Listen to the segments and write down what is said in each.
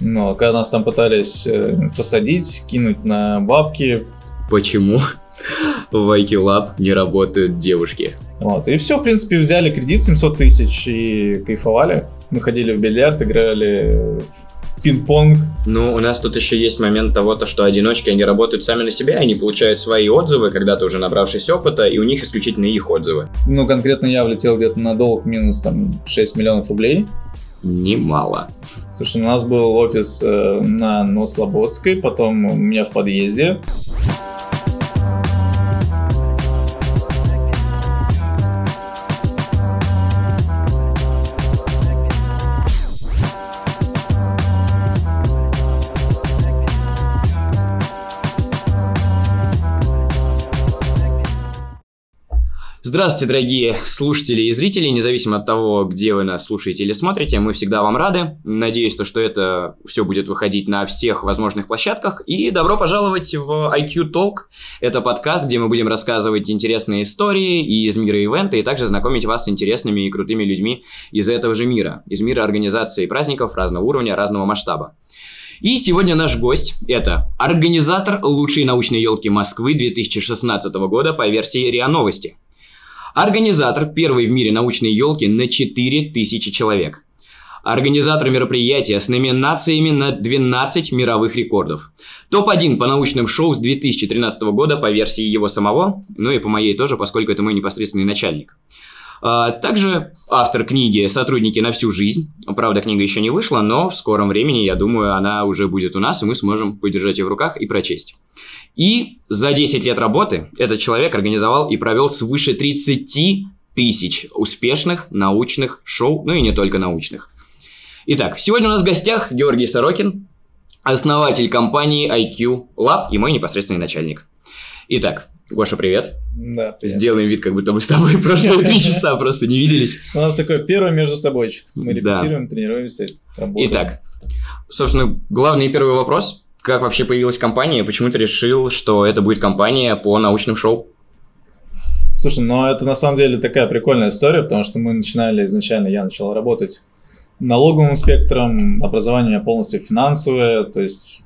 Но когда нас там пытались э, посадить, кинуть на бабки. Почему в IQ Lab не работают девушки? Вот. И все, в принципе, взяли кредит 700 тысяч и кайфовали. Мы ходили в бильярд, играли в пинг-понг. Ну, у нас тут еще есть момент того, то, что одиночки, они работают сами на себя, они получают свои отзывы, когда-то уже набравшись опыта, и у них исключительно их отзывы. Ну, конкретно я влетел где-то на долг минус там 6 миллионов рублей. Немало. Слушай, у нас был офис э, на Нослободской, потом у меня в подъезде. Здравствуйте, дорогие слушатели и зрители, независимо от того, где вы нас слушаете или смотрите, мы всегда вам рады. Надеюсь, то, что это все будет выходить на всех возможных площадках. И добро пожаловать в IQ Talk. Это подкаст, где мы будем рассказывать интересные истории из мира ивента и также знакомить вас с интересными и крутыми людьми из этого же мира, из мира организации праздников разного уровня, разного масштаба. И сегодня наш гость – это организатор лучшей научной елки Москвы 2016 года по версии РИА Новости – Организатор первой в мире научной елки на 4000 человек. Организатор мероприятия с номинациями на 12 мировых рекордов. Топ-1 по научным шоу с 2013 года по версии его самого, ну и по моей тоже, поскольку это мой непосредственный начальник. А, также автор книги «Сотрудники на всю жизнь». Правда, книга еще не вышла, но в скором времени, я думаю, она уже будет у нас, и мы сможем подержать ее в руках и прочесть. И за 10 лет работы этот человек организовал и провел свыше 30 тысяч успешных научных шоу, ну и не только научных. Итак, сегодня у нас в гостях Георгий Сорокин, основатель компании IQ Lab и мой непосредственный начальник. Итак, Гоша, привет. Да. Привет. Сделаем вид, как будто мы с тобой прошло три часа, просто не виделись. У нас такой первый между собой. Мы репетируем, тренируемся, работаем. Итак, собственно, главный первый вопрос. Как вообще появилась компания? Почему ты решил, что это будет компания по научным шоу? Слушай, ну это на самом деле такая прикольная история, потому что мы начинали изначально, я начал работать налоговым инспектором, образование у меня полностью финансовое, то есть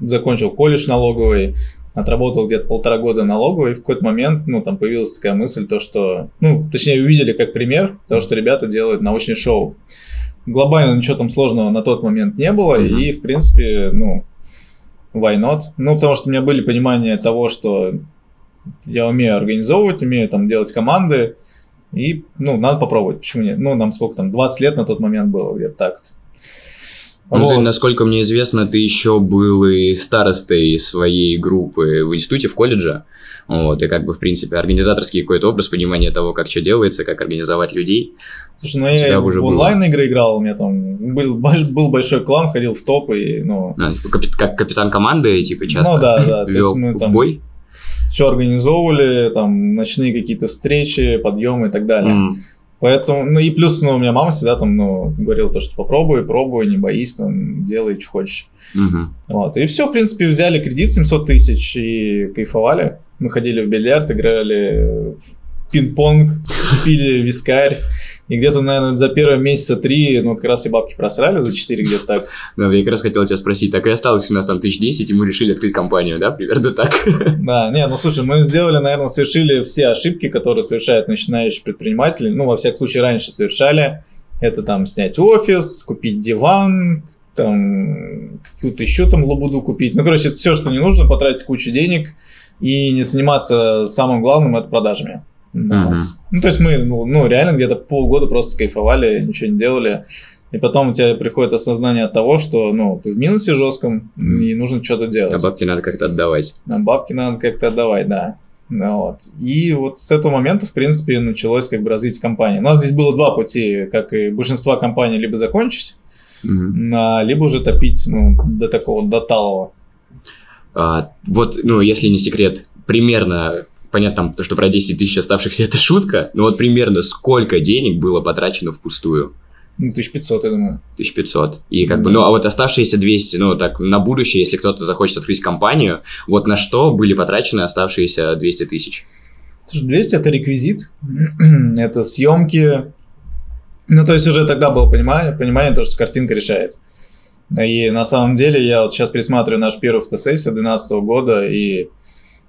закончил колледж налоговый, отработал где-то полтора года налоговой, и в какой-то момент, ну, там появилась такая мысль, то, что, ну, точнее, увидели как пример того, что ребята делают научное шоу. Глобально ничего там сложного на тот момент не было, mm-hmm. и, в принципе, ну, why not? Ну, потому что у меня были понимания того, что я умею организовывать, умею там делать команды, и, ну, надо попробовать, почему нет? Ну, нам сколько там, 20 лет на тот момент было, где-то так -то. Ну, вот. ты, насколько мне известно, ты еще был и старостой своей группы в институте, в колледже. Вот, и как бы, в принципе, организаторский какой-то образ, понимание того, как что делается, как организовать людей. Слушай, ну я уже в онлайн-игры играл, у меня там был, был большой клан, ходил в топ и, ну... А, типа как капитан команды, типа, часто ну, да, да. вел мы, там, в бой? Все организовывали, там, ночные какие-то встречи, подъемы и так далее. Mm. Поэтому, ну и плюс, ну, у меня мама всегда там, ну, говорила то, что попробуй, пробуй, не боись, там, делай, что хочешь. Угу. Вот. И все, в принципе, взяли кредит 700 тысяч и кайфовали. Мы ходили в бильярд, играли в пинг-понг, пили вискарь. И где-то, наверное, за первые месяца три, ну, как раз и бабки просрали, за четыре где-то так. Да, я как раз хотел тебя спросить, так и осталось у нас там тысяч десять, и мы решили открыть компанию, да, примерно так? Да, не, ну, слушай, мы сделали, наверное, совершили все ошибки, которые совершают начинающие предприниматели, ну, во всяком случае, раньше совершали. Это там снять офис, купить диван, там, какую-то еще там лабуду купить. Ну, короче, это все, что не нужно, потратить кучу денег и не заниматься самым главным, это продажами. Да. Угу. Ну, то есть мы, ну, ну, реально где-то полгода просто кайфовали, ничего не делали. И потом у тебя приходит осознание от того, что, ну, ты в минусе жестком, mm. и нужно что-то делать. А бабки надо как-то отдавать. А бабки надо как-то отдавать, да. Ну, вот. И вот с этого момента, в принципе, началось как бы развитие компании. У нас здесь было два пути, как и большинство компаний, либо закончить, mm-hmm. либо уже топить, ну, до такого, до талого. А, вот, ну, если не секрет, примерно понятно, то, что про 10 тысяч оставшихся это шутка, но вот примерно сколько денег было потрачено впустую? Ну, 1500, я думаю. 1500. И как mm-hmm. бы, ну, а вот оставшиеся 200, ну, так, на будущее, если кто-то захочет открыть компанию, вот на что были потрачены оставшиеся 200 тысяч? 200 это реквизит, это съемки. Ну, то есть уже тогда было понимание, понимание то, что картинка решает. И на самом деле я вот сейчас пересматриваю наш первый фотосессию 2012 года, и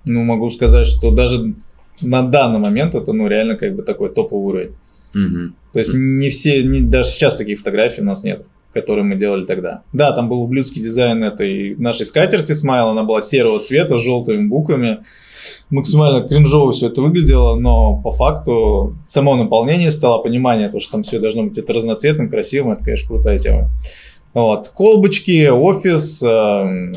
ну, могу сказать, что даже на данный момент это ну, реально как бы такой топовый уровень. Мгм. То есть не все, не, даже сейчас таких фотографий у нас нет, которые мы делали тогда. Да, там был ублюдский дизайн этой нашей скатерти смайл, она была серого цвета с желтыми буквами. Максимально кринжово все это выглядело, но по факту само наполнение стало, понимание, то, что там все должно быть это разноцветным, красивым, это, конечно, крутая тема. Вот. Колбочки, офис, эм,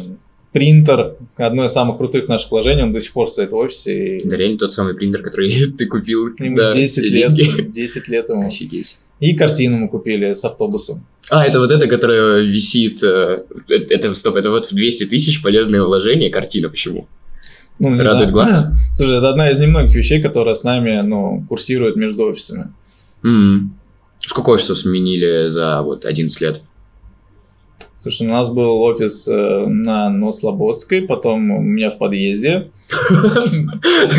принтер. Одно из самых крутых наших вложений, он до сих пор стоит в офисе. И Да реально тот самый принтер, который ты купил. ему да, 10 все лет, деньги. 10 лет ему. Офигеть. И картину мы купили с автобусом. А, это вот это, которое висит... э, Это, стоп, это вот в 200 тысяч полезное вложение. Картина почему? Ну, не Радует знаю. глаз. Слушай, это одна из немногих вещей, которая с нами, ну, курсирует между офисами. М. Сколько офисов сменили за вот 11 лет? Слушай, у нас был офис э, на Нослободской, потом у меня в подъезде.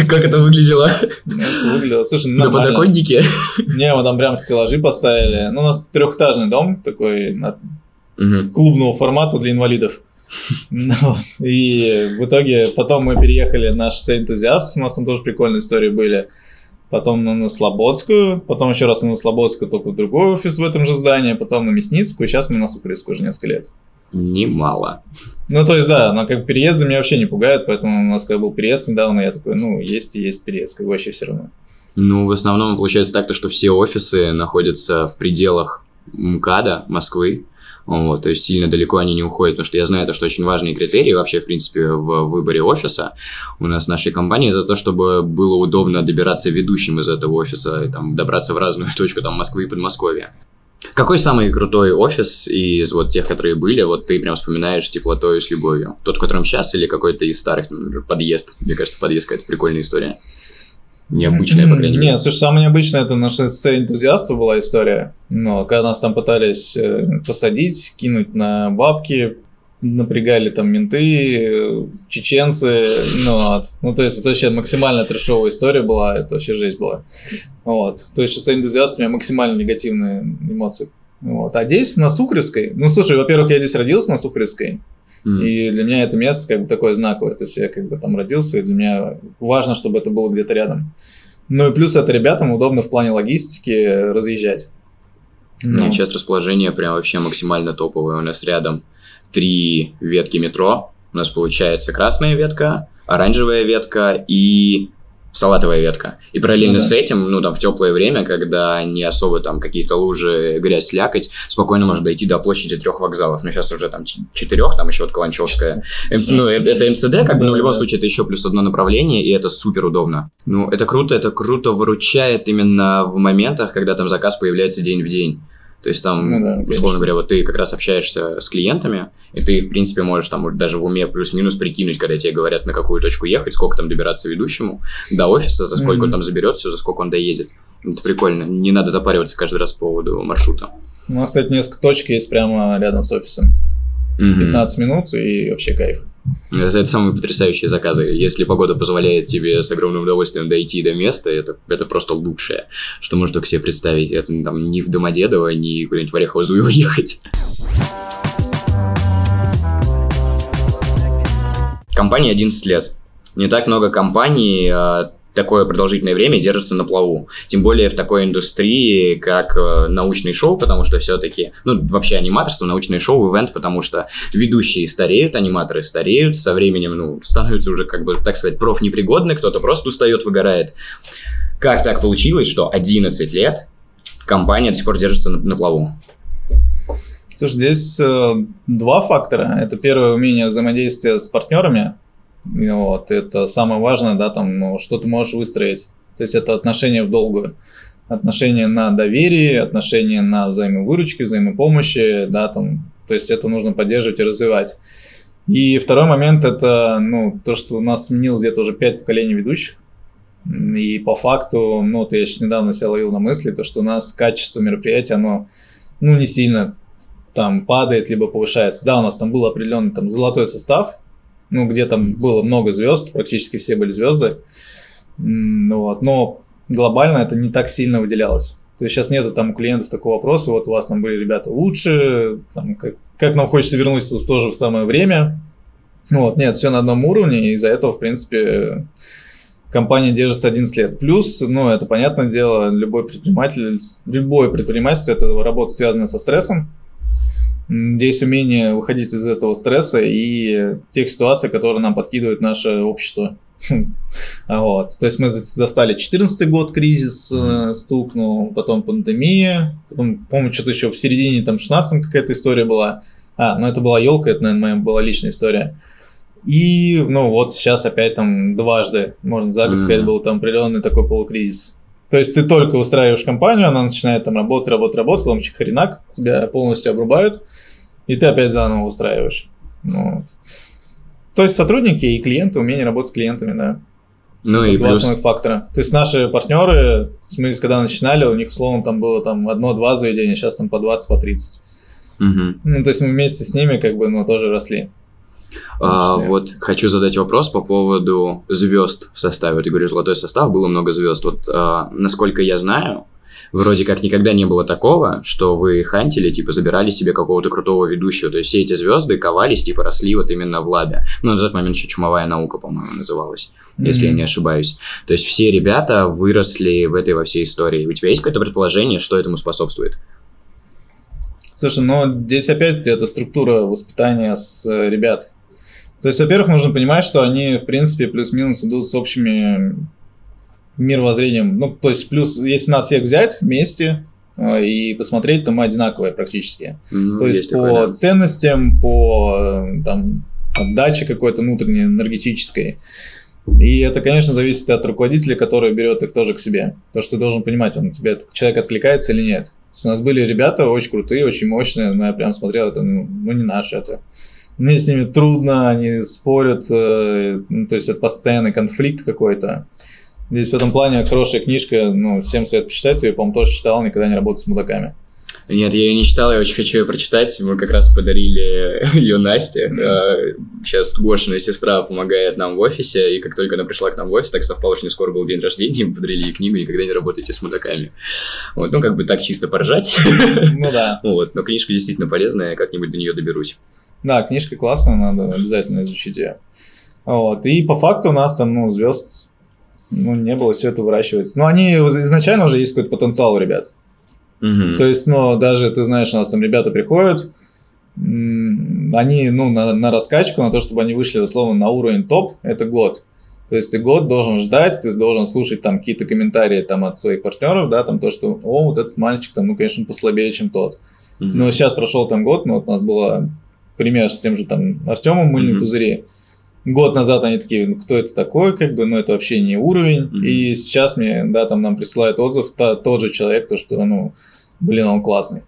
Как это выглядело? Ну, выглядело, слушай, На подоконнике? Не, мы там прям стеллажи поставили. Ну, у нас трехэтажный дом такой клубного формата для инвалидов. Ну. И в итоге потом мы переехали на шоссе энтузиастов, у нас там тоже прикольные истории были. Потом на Наслободскую, потом еще раз на Наслободскую, только в другой офис в этом же здании, потом на Мясницкую, и сейчас мы на Сухаревскую уже несколько лет. Немало. Ну, то есть, да, но как переезды меня вообще не пугают, поэтому у нас как был переезд недавно, я такой, ну, есть и есть переезд, как бы вообще все равно. Ну, в основном получается так, то, что все офисы находятся в пределах МКАДа, Москвы. Вот, то есть сильно далеко они не уходят, потому что я знаю, то, что очень важные критерии вообще, в принципе, в выборе офиса у нас в нашей компании, это то, чтобы было удобно добираться ведущим из этого офиса и там добраться в разную точку там Москвы и Подмосковья. Какой самый крутой офис из вот тех, которые были, вот ты прям вспоминаешь теплотой с любовью? Тот, в котором сейчас, или какой-то из старых, например, подъезд? Мне кажется, подъезд какая-то прикольная история. Необычная, по крайней мере. Нет, слушай, самое необычное, это на шоссе энтузиаста была история. Но когда нас там пытались э, посадить, кинуть на бабки, напрягали там менты, э, чеченцы, ну, вот. ну, то есть это вообще максимально трешовая история была, это вообще жесть была. Вот. То есть шоссе энтузиаст у меня максимально негативные эмоции. Вот. А здесь, на Сухаревской, ну, слушай, во-первых, я здесь родился на Сухаревской, М. и для меня это место как бы такое знаковое. То есть я как бы там родился, и для меня важно, чтобы это было где-то рядом. Ну и плюс это ребятам удобно в плане логистики разъезжать. Ну, сейчас расположение прям вообще максимально топовое. У нас рядом три ветки метро. У нас получается красная ветка, оранжевая ветка и салатовая ветка. И параллельно Ну да. с этим, ну там в теплое время, когда не особо там какие-то лужи, грязь, слякоть, спокойно можно дойти до площади трех вокзалов. Но сейчас уже там четырех, там еще вот Каланчевская. МЦ ну, э- это МЦД, как бы, но в любом случае это еще плюс одно направление, и это супер удобно. Ну, это круто, это круто выручает именно в моментах, когда там заказ появляется день в день. То есть там, Ну да, условно конечно. говоря, вот ты как раз общаешься с клиентами, и ты, в принципе, можешь там даже в уме плюс-минус прикинуть, когда тебе говорят, на какую точку ехать, сколько там добираться ведущему до офиса, за сколько он Мгм. там заберет все, за сколько он доедет. Это прикольно. Не надо запариваться каждый раз по поводу маршрута. У нас, кстати, несколько точек есть прямо рядом с офисом. Мгм. 15 минут и вообще кайф. Это, самые потрясающие заказы. Если погода позволяет тебе с огромным удовольствием дойти до места, это, это просто лучшее, что можно только себе представить. Это там ни в Домодедово, ни куда-нибудь в Орехово-Зуево ехать. Компания 11 лет. Не так много компаний а, такое продолжительное время держатся на плаву. Тем более в такой индустрии, как э, научные шоу, потому что все-таки, ну, вообще аниматорство, научные шоу, ивент, потому что ведущие стареют, аниматоры стареют, со временем, ну, становятся уже, как бы, так сказать, профнепригодны, кто-то просто устает, выгорает. Как так получилось, что 11 лет компания до сих пор держится на, на плаву? Слушай, здесь э, два фактора. Это первое умение взаимодействия с партнерами. Вот, это самое важное, да, там, ну, что ты можешь выстроить. То есть это отношения в долгую. Отношения на доверии, отношения на взаимовыручке, взаимопомощи, да, там, то есть это нужно поддерживать и развивать. И второй момент это, ну, то, что у нас сменилось где-то уже пять поколений ведущих. И по факту, ну, вот я сейчас недавно себя ловил на мысли, то, что у нас качество мероприятия, оно, ну, не сильно там падает, либо повышается. Да, у нас там был определенный там золотой состав, ну, где там было много звезд, практически все были звезды. Вот, но глобально это не так сильно выделялось. То есть сейчас нету там у клиентов такого вопроса, вот у вас там были ребята лучше, там, как, как нам хочется вернуться в то же самое время. Вот, нет, все на одном уровне, и из-за этого, в принципе, компания держится 11 лет. Плюс, ну, это понятное дело, любой предприниматель, любое предпринимательство, это работа, связанная со стрессом. Здесь умение выходить из этого стресса и тех ситуаций, которые нам подкидывает наше общество. Вот. То есть мы застали 14 год кризис э, стукнул, потом пандемия, потом, помню, что-то еще в середине там 16 какая-то история была. А, ну это была елка, это, наверное, моя была личная история. И, ну, вот сейчас опять там дважды, можно за год сказать, был там определенный такой полукризис. То есть ты только устраиваешь компанию, она начинает там работать, работать, работать, потом хренак, тебя полностью обрубают, и ты опять заново устраиваешь. Ну, вот. То есть сотрудники и клиенты, умение работать с клиентами, да. Ну Это и два плюс... основных фактора. То есть наши партнеры, в смысле, когда начинали, у них, условно, там было там одно-два заведения, сейчас там по 20, по 30. Мгм. Ну, то есть мы вместе с ними как бы, ну, тоже росли. А, вот хочу задать вопрос по поводу звезд в составе. Ты говоришь, золотой состав, было много звезд. Вот а, насколько я знаю, вроде как никогда не было такого, что вы хантили, типа, забирали себе какого-то крутого ведущего. То есть все эти звезды ковались, типа, росли вот именно в лабе. Ну, на тот момент еще чумовая наука, по-моему, называлась, если я не ошибаюсь. То есть все ребята выросли в этой во всей истории. У тебя есть какое-то предположение, что этому способствует? Слушай, ну здесь опять это структура воспитания с э, ребят. То есть, во-первых, нужно понимать, что они, в принципе, плюс-минус идут с общими мировоззрением. Ну, то есть, плюс, если нас всех взять вместе э, и посмотреть, то мы одинаковые практически. Ну, то есть, по такое, да. ценностям, по э, там, отдаче какой-то внутренней, энергетической. И это, конечно, зависит от руководителя, который берет их тоже к себе. То, что ты должен понимать, он тебе человек откликается или нет. То есть у нас были ребята очень крутые, очень мощные, но я прям смотрел, это ну, ну, не наши это. Мне с ними трудно, они спорят, э, ну, то есть это постоянный конфликт какой-то. Здесь в этом плане хорошая книжка, ну, всем совет почитать, ты, по-моему, тоже читал, никогда не работал с мудаками. Нет, я ее не читал, я очень хочу ее прочитать. Мы как раз подарили ее Насте. Э, Сейчас Гошина сестра помогает нам в офисе, и как только она пришла к нам в офис, так совпало, что у нее скоро был день рождения, мы подарили ей книгу «Никогда не работайте с мудаками». Вот, ну, как бы так чисто поржать. Ну да. Вот, но книжка действительно полезная, я как-нибудь до нее доберусь. Да, книжка классная, надо обязательно изучить ее. Вот. И по факту у нас там, ну, звезд ну, не было, все это выращивается. Но они изначально уже есть какой-то потенциал у ребят. Мгм. То есть, ну, даже, ты знаешь, у нас там ребята приходят, они, ну, на, на раскачку, на то, чтобы они вышли, условно, на уровень топ, это год. То есть ты год должен ждать, ты должен слушать там какие-то комментарии там от своих партнеров, да, там то, что, о, вот этот мальчик там, ну, конечно, послабее, чем тот. Мгм. Но сейчас прошел там год, ну вот у нас был пример с тем же там Артемом Мыльный Мгм. пузыри. Год назад они такие, ну кто это такой, как бы, ну это вообще не уровень. Мгм. И сейчас мне, да, там нам присылает отзыв та- тот же человек, то что, ну, блин, он классный.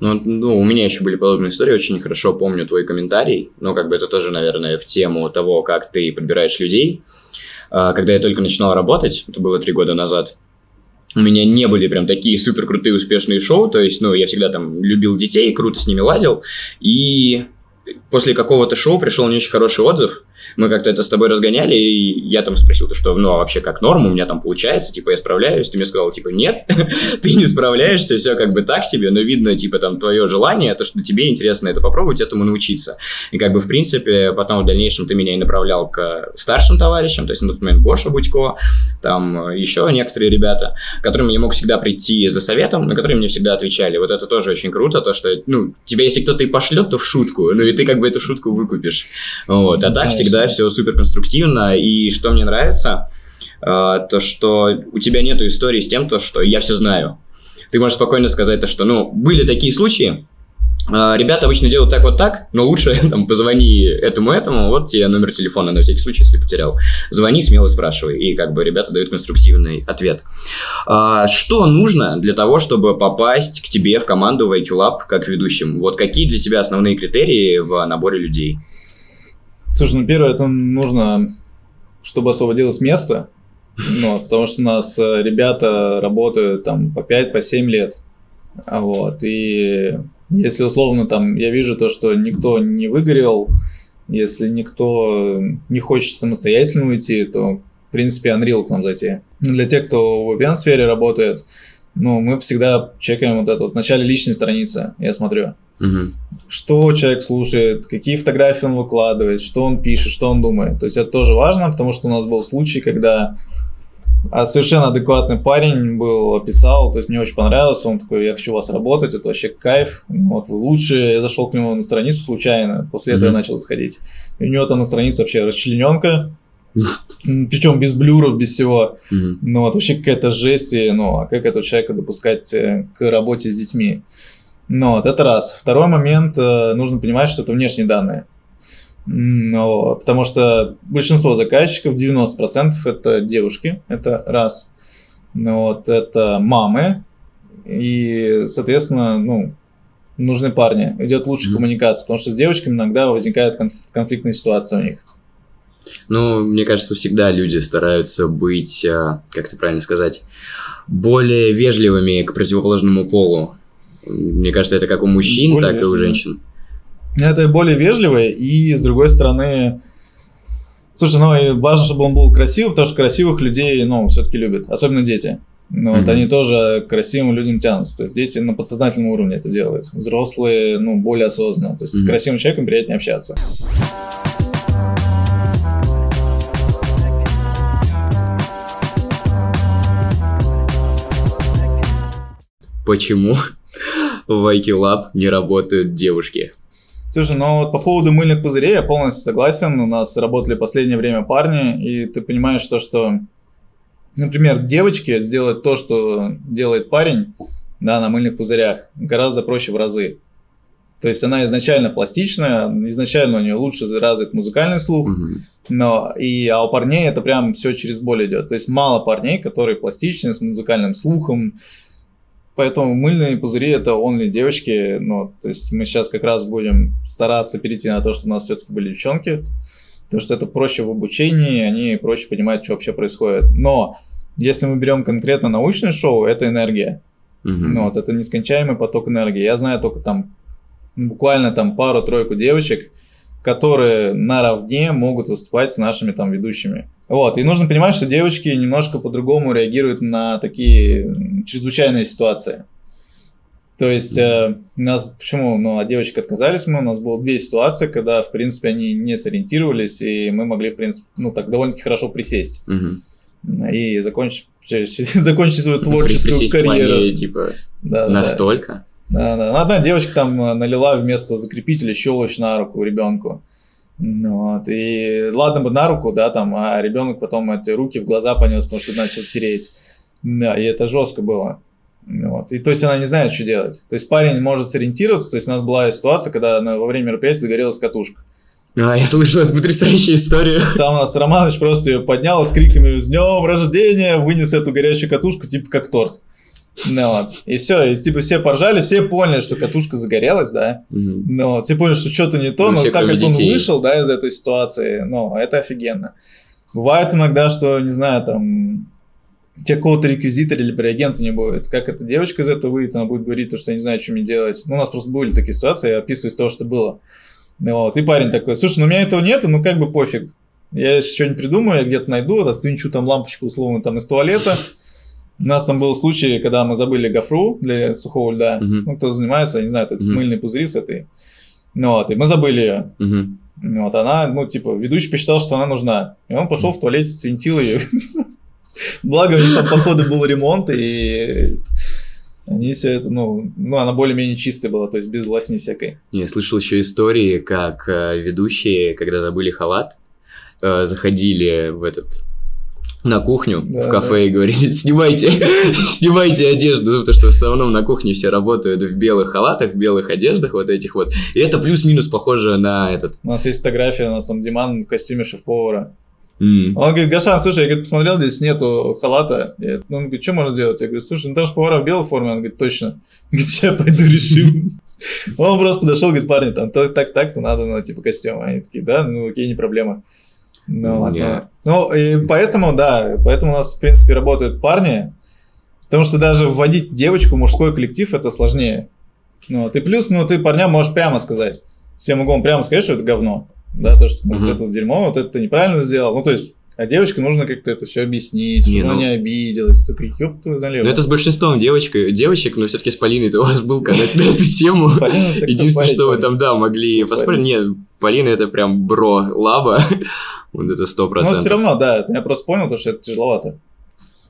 Ну, ну, у меня еще были подобные истории, очень хорошо помню твой комментарий, но как бы это тоже, наверное, в тему того, как ты подбираешь людей. А, Когда я только начинал работать, это было три года назад, у меня не были прям такие супер крутые успешные шоу, то есть, ну, я всегда там любил детей, круто с ними лазил, и после какого-то шоу пришел не очень хороший отзыв, мы как-то это с тобой разгоняли, и я там спросил, ты что, ну, а вообще как норм, у меня там получается, типа, я справляюсь, ты мне сказал, типа, нет, ты не справляешься, все как бы так себе, но видно, типа, там, твое желание, то, что тебе интересно это попробовать, этому научиться. И как бы, в принципе, потом в дальнейшем ты меня и направлял к старшим товарищам, то есть на тот момент Гоша Будько, там э, еще некоторые ребята, к которым я мог всегда прийти за советом, на которые мне всегда отвечали. Вот это тоже очень круто, то, что, ну, тебя если кто-то и пошлет, то в шутку, ну, и ты как бы эту шутку выкупишь. Вот, а так Конечно. всегда все супер конструктивно, и что мне нравится, э, то, что у тебя нету истории с тем, то, что я все знаю. Ты можешь спокойно сказать то, что, ну, были такие случаи, Ребята обычно делают так вот так, но лучше там позвони этому-этому, вот тебе номер телефона на всякий случай, если потерял. Звони, смело спрашивай, и как бы ребята дают конструктивный ответ. А, что нужно для того, чтобы попасть к тебе в команду в IQ Lab как ведущим? Вот какие для тебя основные критерии в наборе людей? Слушай, ну первое, это нужно, чтобы освободилось место, ну, потому что у нас э, ребята работают там по 5, по 7 лет. А Вот, и если условно там я вижу то, что никто не выгорел, если никто не хочет самостоятельно уйти, то, в принципе, Unreal к нам зайти. Для тех, кто в event-сфере работает, ну, мы всегда чекаем вот это вот в начале личной страницы, я смотрю. Мгм. что человек слушает, какие фотографии он выкладывает, что он пишет, что он думает. То есть это тоже важно, потому что у нас был случай, когда а, совершенно адекватный парень был, описал, то есть мне очень понравилось, он такой, я хочу у вас работать, это вообще кайф, вот вы лучше, я зашел к нему на страницу случайно, после этого я начал заходить, и у него там на странице вообще расчлененка, причем без блюров, без всего, Мгм. ну вот вообще какая-то жесть, и, ну а как этого человека допускать э, к работе с детьми? Ну вот, это раз. Второй момент, э, нужно понимать, что это внешние данные. М, ну, потому что большинство заказчиков, 90% это девушки, это раз. Ну вот, это мамы, и, соответственно, ну, нужны парни. Идет лучшая Мгм. коммуникация, потому что с девочками иногда возникает конф- конфликтная ситуация у них. Ну, мне кажется, всегда люди стараются быть, а, как это правильно сказать, более вежливыми к противоположному полу. Мне кажется, это как у мужчин, Более так и у женщин. Это более вежливое, и с другой стороны, слушай, ну и важно, чтобы он был красивый, потому что красивых людей, ну, все-таки любят, особенно дети. Ну, вот Мгм. они тоже к красивым людям тянутся. То есть дети на подсознательном уровне это делают. Взрослые, ну, более осознанно. То есть с Мгм. красивым человеком приятнее общаться. Почему в IQ Lab не работают девушки? Слушай, ну вот по поводу мыльных пузырей я полностью согласен. У нас работали в последнее время парни, и ты понимаешь то, что, например, девочке сделать то, что делает парень, да, на мыльных пузырях, гораздо проще в разы. То есть она изначально пластичная, изначально у нее лучше развит музыкальный слух, Мгм. но и а у парней это прям все через боль идет. То есть мало парней, которые пластичны с музыкальным слухом. Поэтому мыльные пузыри это only девочки. Ну, то есть мы сейчас как раз будем стараться перейти на то, чтобы у нас все-таки были девчонки. Потому что это проще в обучении, они проще понимают, что вообще происходит. Но если мы берем конкретно научное шоу, это энергия. Мгм. Ну, вот это нескончаемый поток энергии. Я знаю только там буквально там пару-тройку девочек, которые наравне могут выступать с нашими там ведущими. Вот, и нужно понимать, что девочки немножко по-другому реагируют на такие чрезвычайные ситуации. То есть э, у нас почему, ну, от девочек отказались мы, у нас было две ситуации, когда, в принципе, они не сориентировались, и мы могли, в принципе, ну, так довольно-таки хорошо присесть Мгм. и закончить, закончить свою творческую Присесть в карьеру. плане, типа, Да, настолько? Да, да. Ну, Одна девочка там налила вместо закрепителя щелочь на руку ребенку. Ну, Вот. И ладно бы на руку, да, там, а ребенок потом эти руки в глаза понес, потому что начал тереть. Да, и это жестко было. Ну, Вот. И то есть она не знает, что делать. То есть парень может сориентироваться. То есть у нас была ситуация, когда на- во время мероприятия загорелась катушка. А, я слышал эту потрясающую историю. Там у нас Романович просто ее поднял с криками «С днем рождения!» Вынес эту горящую катушку, типа как торт. Ну, вот. И все, и типа все поржали, все поняли, что катушка загорелась, да. Мгм. Ну, вот, все поняли, что что-то не то, Ну, но так как он вышел, да, из этой ситуации, ну, это офигенно. Бывает иногда, что, не знаю, там, какого-то реквизитора или реагента не будет. Как эта девочка из этого выйдет, она будет говорить, то, что я не знаю, что мне делать. Ну, у нас просто были такие ситуации, я описываю из того, что было. Ну, Вот, и парень такой, слушай, ну у меня этого нет, ну как бы пофиг. Я если что-нибудь придумаю, я где-то найду, отвинчу там лампочку условно там из туалета. У нас там был случай, когда мы забыли гофру для сухого льда. Мгм. Ну, кто занимается, не знаю, это Мгм. мыльные пузыри с этой. Ну вот, и мы забыли ее. Мгм. Ну Вот, она, ну, типа, ведущий посчитал, что она нужна. И он пошел в туалете, свинтил ее. Благо, у них там, походу, был ремонт, и они все это, ну, ну, она более-менее чистая была, то есть без власни всякой. Я слышал еще истории, как э, ведущие, когда забыли халат, э, заходили в этот на кухню Да, в кафе и говорили, снимайте, снимайте одежду, потому что в основном на кухне все работают в белых халатах, в белых одеждах, вот этих вот. И это плюс-минус похоже на этот. У нас есть фотография, у нас там Диман в костюме шеф-повара. м, Он говорит, Гашан, слушай, я говорит, посмотрел, здесь нету халата. Я- ну, он говорит, что можно сделать? Я говорю, слушай, ну там же повара в белой форме. Он говорит, точно. Говорит, сейчас пойду решим. Он просто подошел, говорит, парни, там так, так, так-то надо, ну, типа, костюм. Они такие, да, ну, окей, не проблема. Ну, ладно. Не. Ну, и поэтому, да, поэтому у нас, в принципе, работают парни, потому что даже вводить девочку в мужской коллектив это сложнее. Ну, вот. и плюс, ну, ты парням можешь прямо сказать. Все могу вам прямо сказать, что это говно. Да, то, что Мгм. вот это дерьмо, вот это ты неправильно сделал. Ну, то есть, А девочке нужно как-то это все объяснить, Не, чтобы ну- она не обиделась. Ты ёб твою налево. Ну, это с большинством девочек, девочек но все-таки с Полиной у вас был когда на эту тему. Единственное, что вы там, да, могли поспорить. Нет, Полина это прям бро, лаба. Вот это сто Но все процентов. равно, да, я просто понял, то, что это тяжеловато.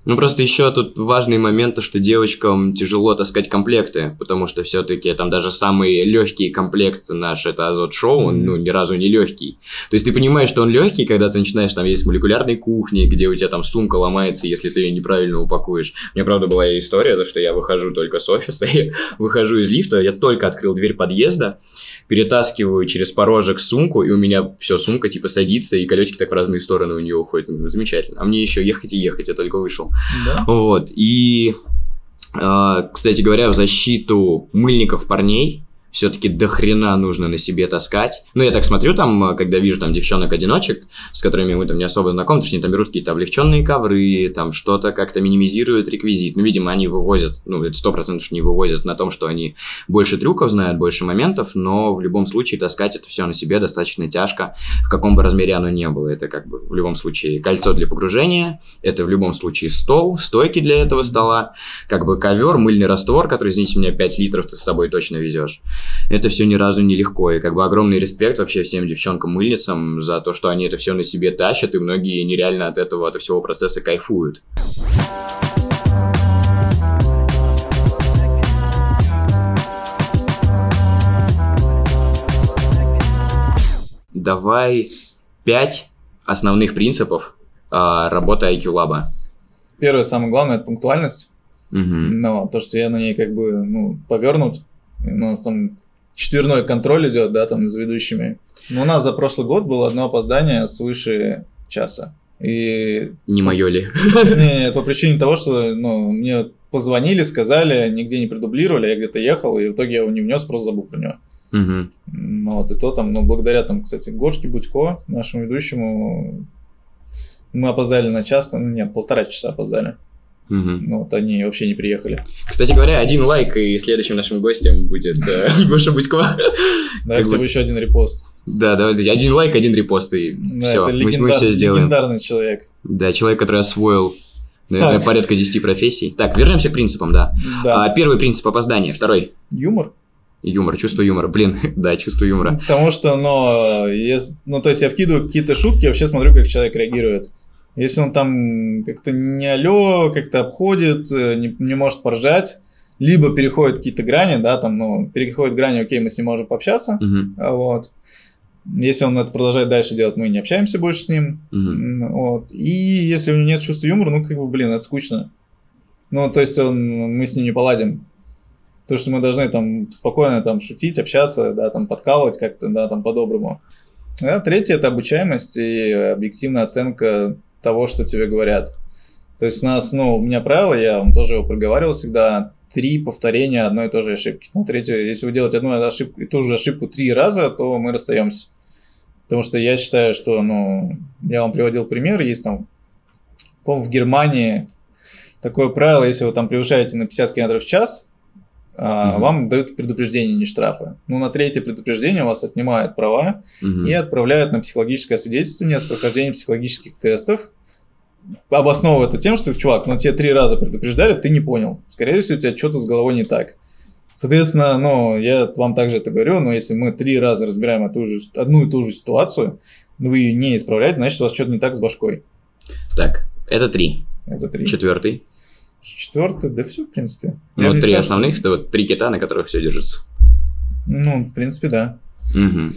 Ну, просто еще тут важный момент, то, что девочкам тяжело таскать комплекты, потому что все-таки там даже самый легкий комплект наш, это Азот Шоу, он, ну, ни разу не легкий. То есть ты понимаешь, что он легкий, когда ты начинаешь, там есть молекулярной кухни, где у тебя там сумка ломается, если ты ее неправильно упакуешь. У меня, правда, была история, то, что я выхожу только с офиса, я выхожу из лифта, я только открыл дверь подъезда, перетаскиваю через порожек сумку, и у меня все, сумка типа садится, и колесики так в разные стороны у нее уходят. Замечательно. А мне еще ехать и ехать, я только вышел. Да? Вот, и, э, кстати говоря, в защиту мыльников парней все-таки до хрена нужно на себе таскать. Ну, я так смотрю там, э, когда вижу там девчонок-одиночек, с которыми мы там не особо знакомы, точнее, там берут какие-то облегченные ковры, там что-то как-то минимизируют реквизит. Ну, видимо, они вывозят, ну, это сто процентов не вывозят на том, что они больше трюков знают, больше моментов, но в любом случае таскать это все на себе достаточно тяжко, в каком бы размере оно не было. Это как бы в любом случае кольцо для погружения, это в любом случае стол, стойки для этого стола, как бы ковер, мыльный раствор, который, извините меня, 5 литров ты с собой точно везешь. Это все ни разу не легко, и как бы огромный респект вообще всем девчонкам-мыльницам за то, что они это все на себе тащат, и многие нереально от этого, от всего процесса кайфуют. Давай пять основных принципов а, работы IQ Lab. Первое, самое главное, это пунктуальность. Мгм. Но то, что я на ней как бы, ну, повернут. У нас там четверной контроль идет, да, там, за ведущими. Но у нас за прошлый год было одно опоздание свыше часа. И Не мое ли? не, по причине того, что ну, мне позвонили, сказали, нигде не продублировали, я где-то ехал, и в итоге я его не внес, просто забыл про него. Ну, вот, и то там, ну, благодаря там, кстати, Гошке Будько, нашему ведущему, мы опоздали на час, ну, нет, полтора часа опоздали. Мгм. Ну, вот они вообще не приехали. Кстати говоря, один лайк, и следующим нашим гостем будет э, Гоша Будько. Да, хотя бы- бы еще один репост. Да, давайте, один лайк, один репост, и все, мы, все сделаем. легендарный человек. Да, человек, который освоил, наверное, Так. порядка 10 профессий. Так, вернемся к принципам, да. Да. А, первый принцип опоздания, второй Юмор. юмор, чувство юмора. Блин, да, чувство юмора. Потому что, ну, ес- ну, то есть я вкидываю какие-то шутки, я вообще смотрю, как человек реагирует. Если он там как-то не алё, как-то обходит, э, не, не может поржать, либо переходит какие-то грани, да, там, ну, переходит грани, окей, мы с ним можем пообщаться, а вот. Если он это продолжает дальше делать, мы не общаемся больше с ним. М, Вот. И если у него нет чувства юмора, ну, как бы, блин, это скучно. Ну, то есть он, мы с ним не поладим. То, что мы должны там спокойно там шутить, общаться, да, там подкалывать как-то, да, там по-доброму. А третье – это обучаемость и объективная оценка того, что тебе говорят. То есть у нас, ну, у меня правило, я вам тоже его проговаривал всегда, три повторения одной и той же ошибки. На третью, если вы делаете одну ошибку, и ту же ошибку три раза, то мы расстаемся. Потому что я считаю, что, ну, я вам приводил пример, есть там, по в Германии такое правило, если вы там превышаете на 50 км в час, а, Мгм. вам дают предупреждение, не штрафы. Ну, на третье предупреждение у вас отнимают права Мгм. и отправляют на психологическое свидетельствование с прохождением психологических тестов. Обосновывая это тем, что, чувак, ну тебе три раза предупреждали, ты не понял. Скорее всего, у тебя что-то с головой не так. Соответственно, ну, я вам также это говорю, но если мы три раза разбираем эту же, одну и ту же ситуацию, вы ее не исправляете, значит, у вас что-то не так с башкой. Так, это три. Это три. Четвертый. Четвертый, да все, в принципе. Ну, вот три сказал, что- основных, это вот три кита, на которых все держится. Ну, в принципе, да. Мгм.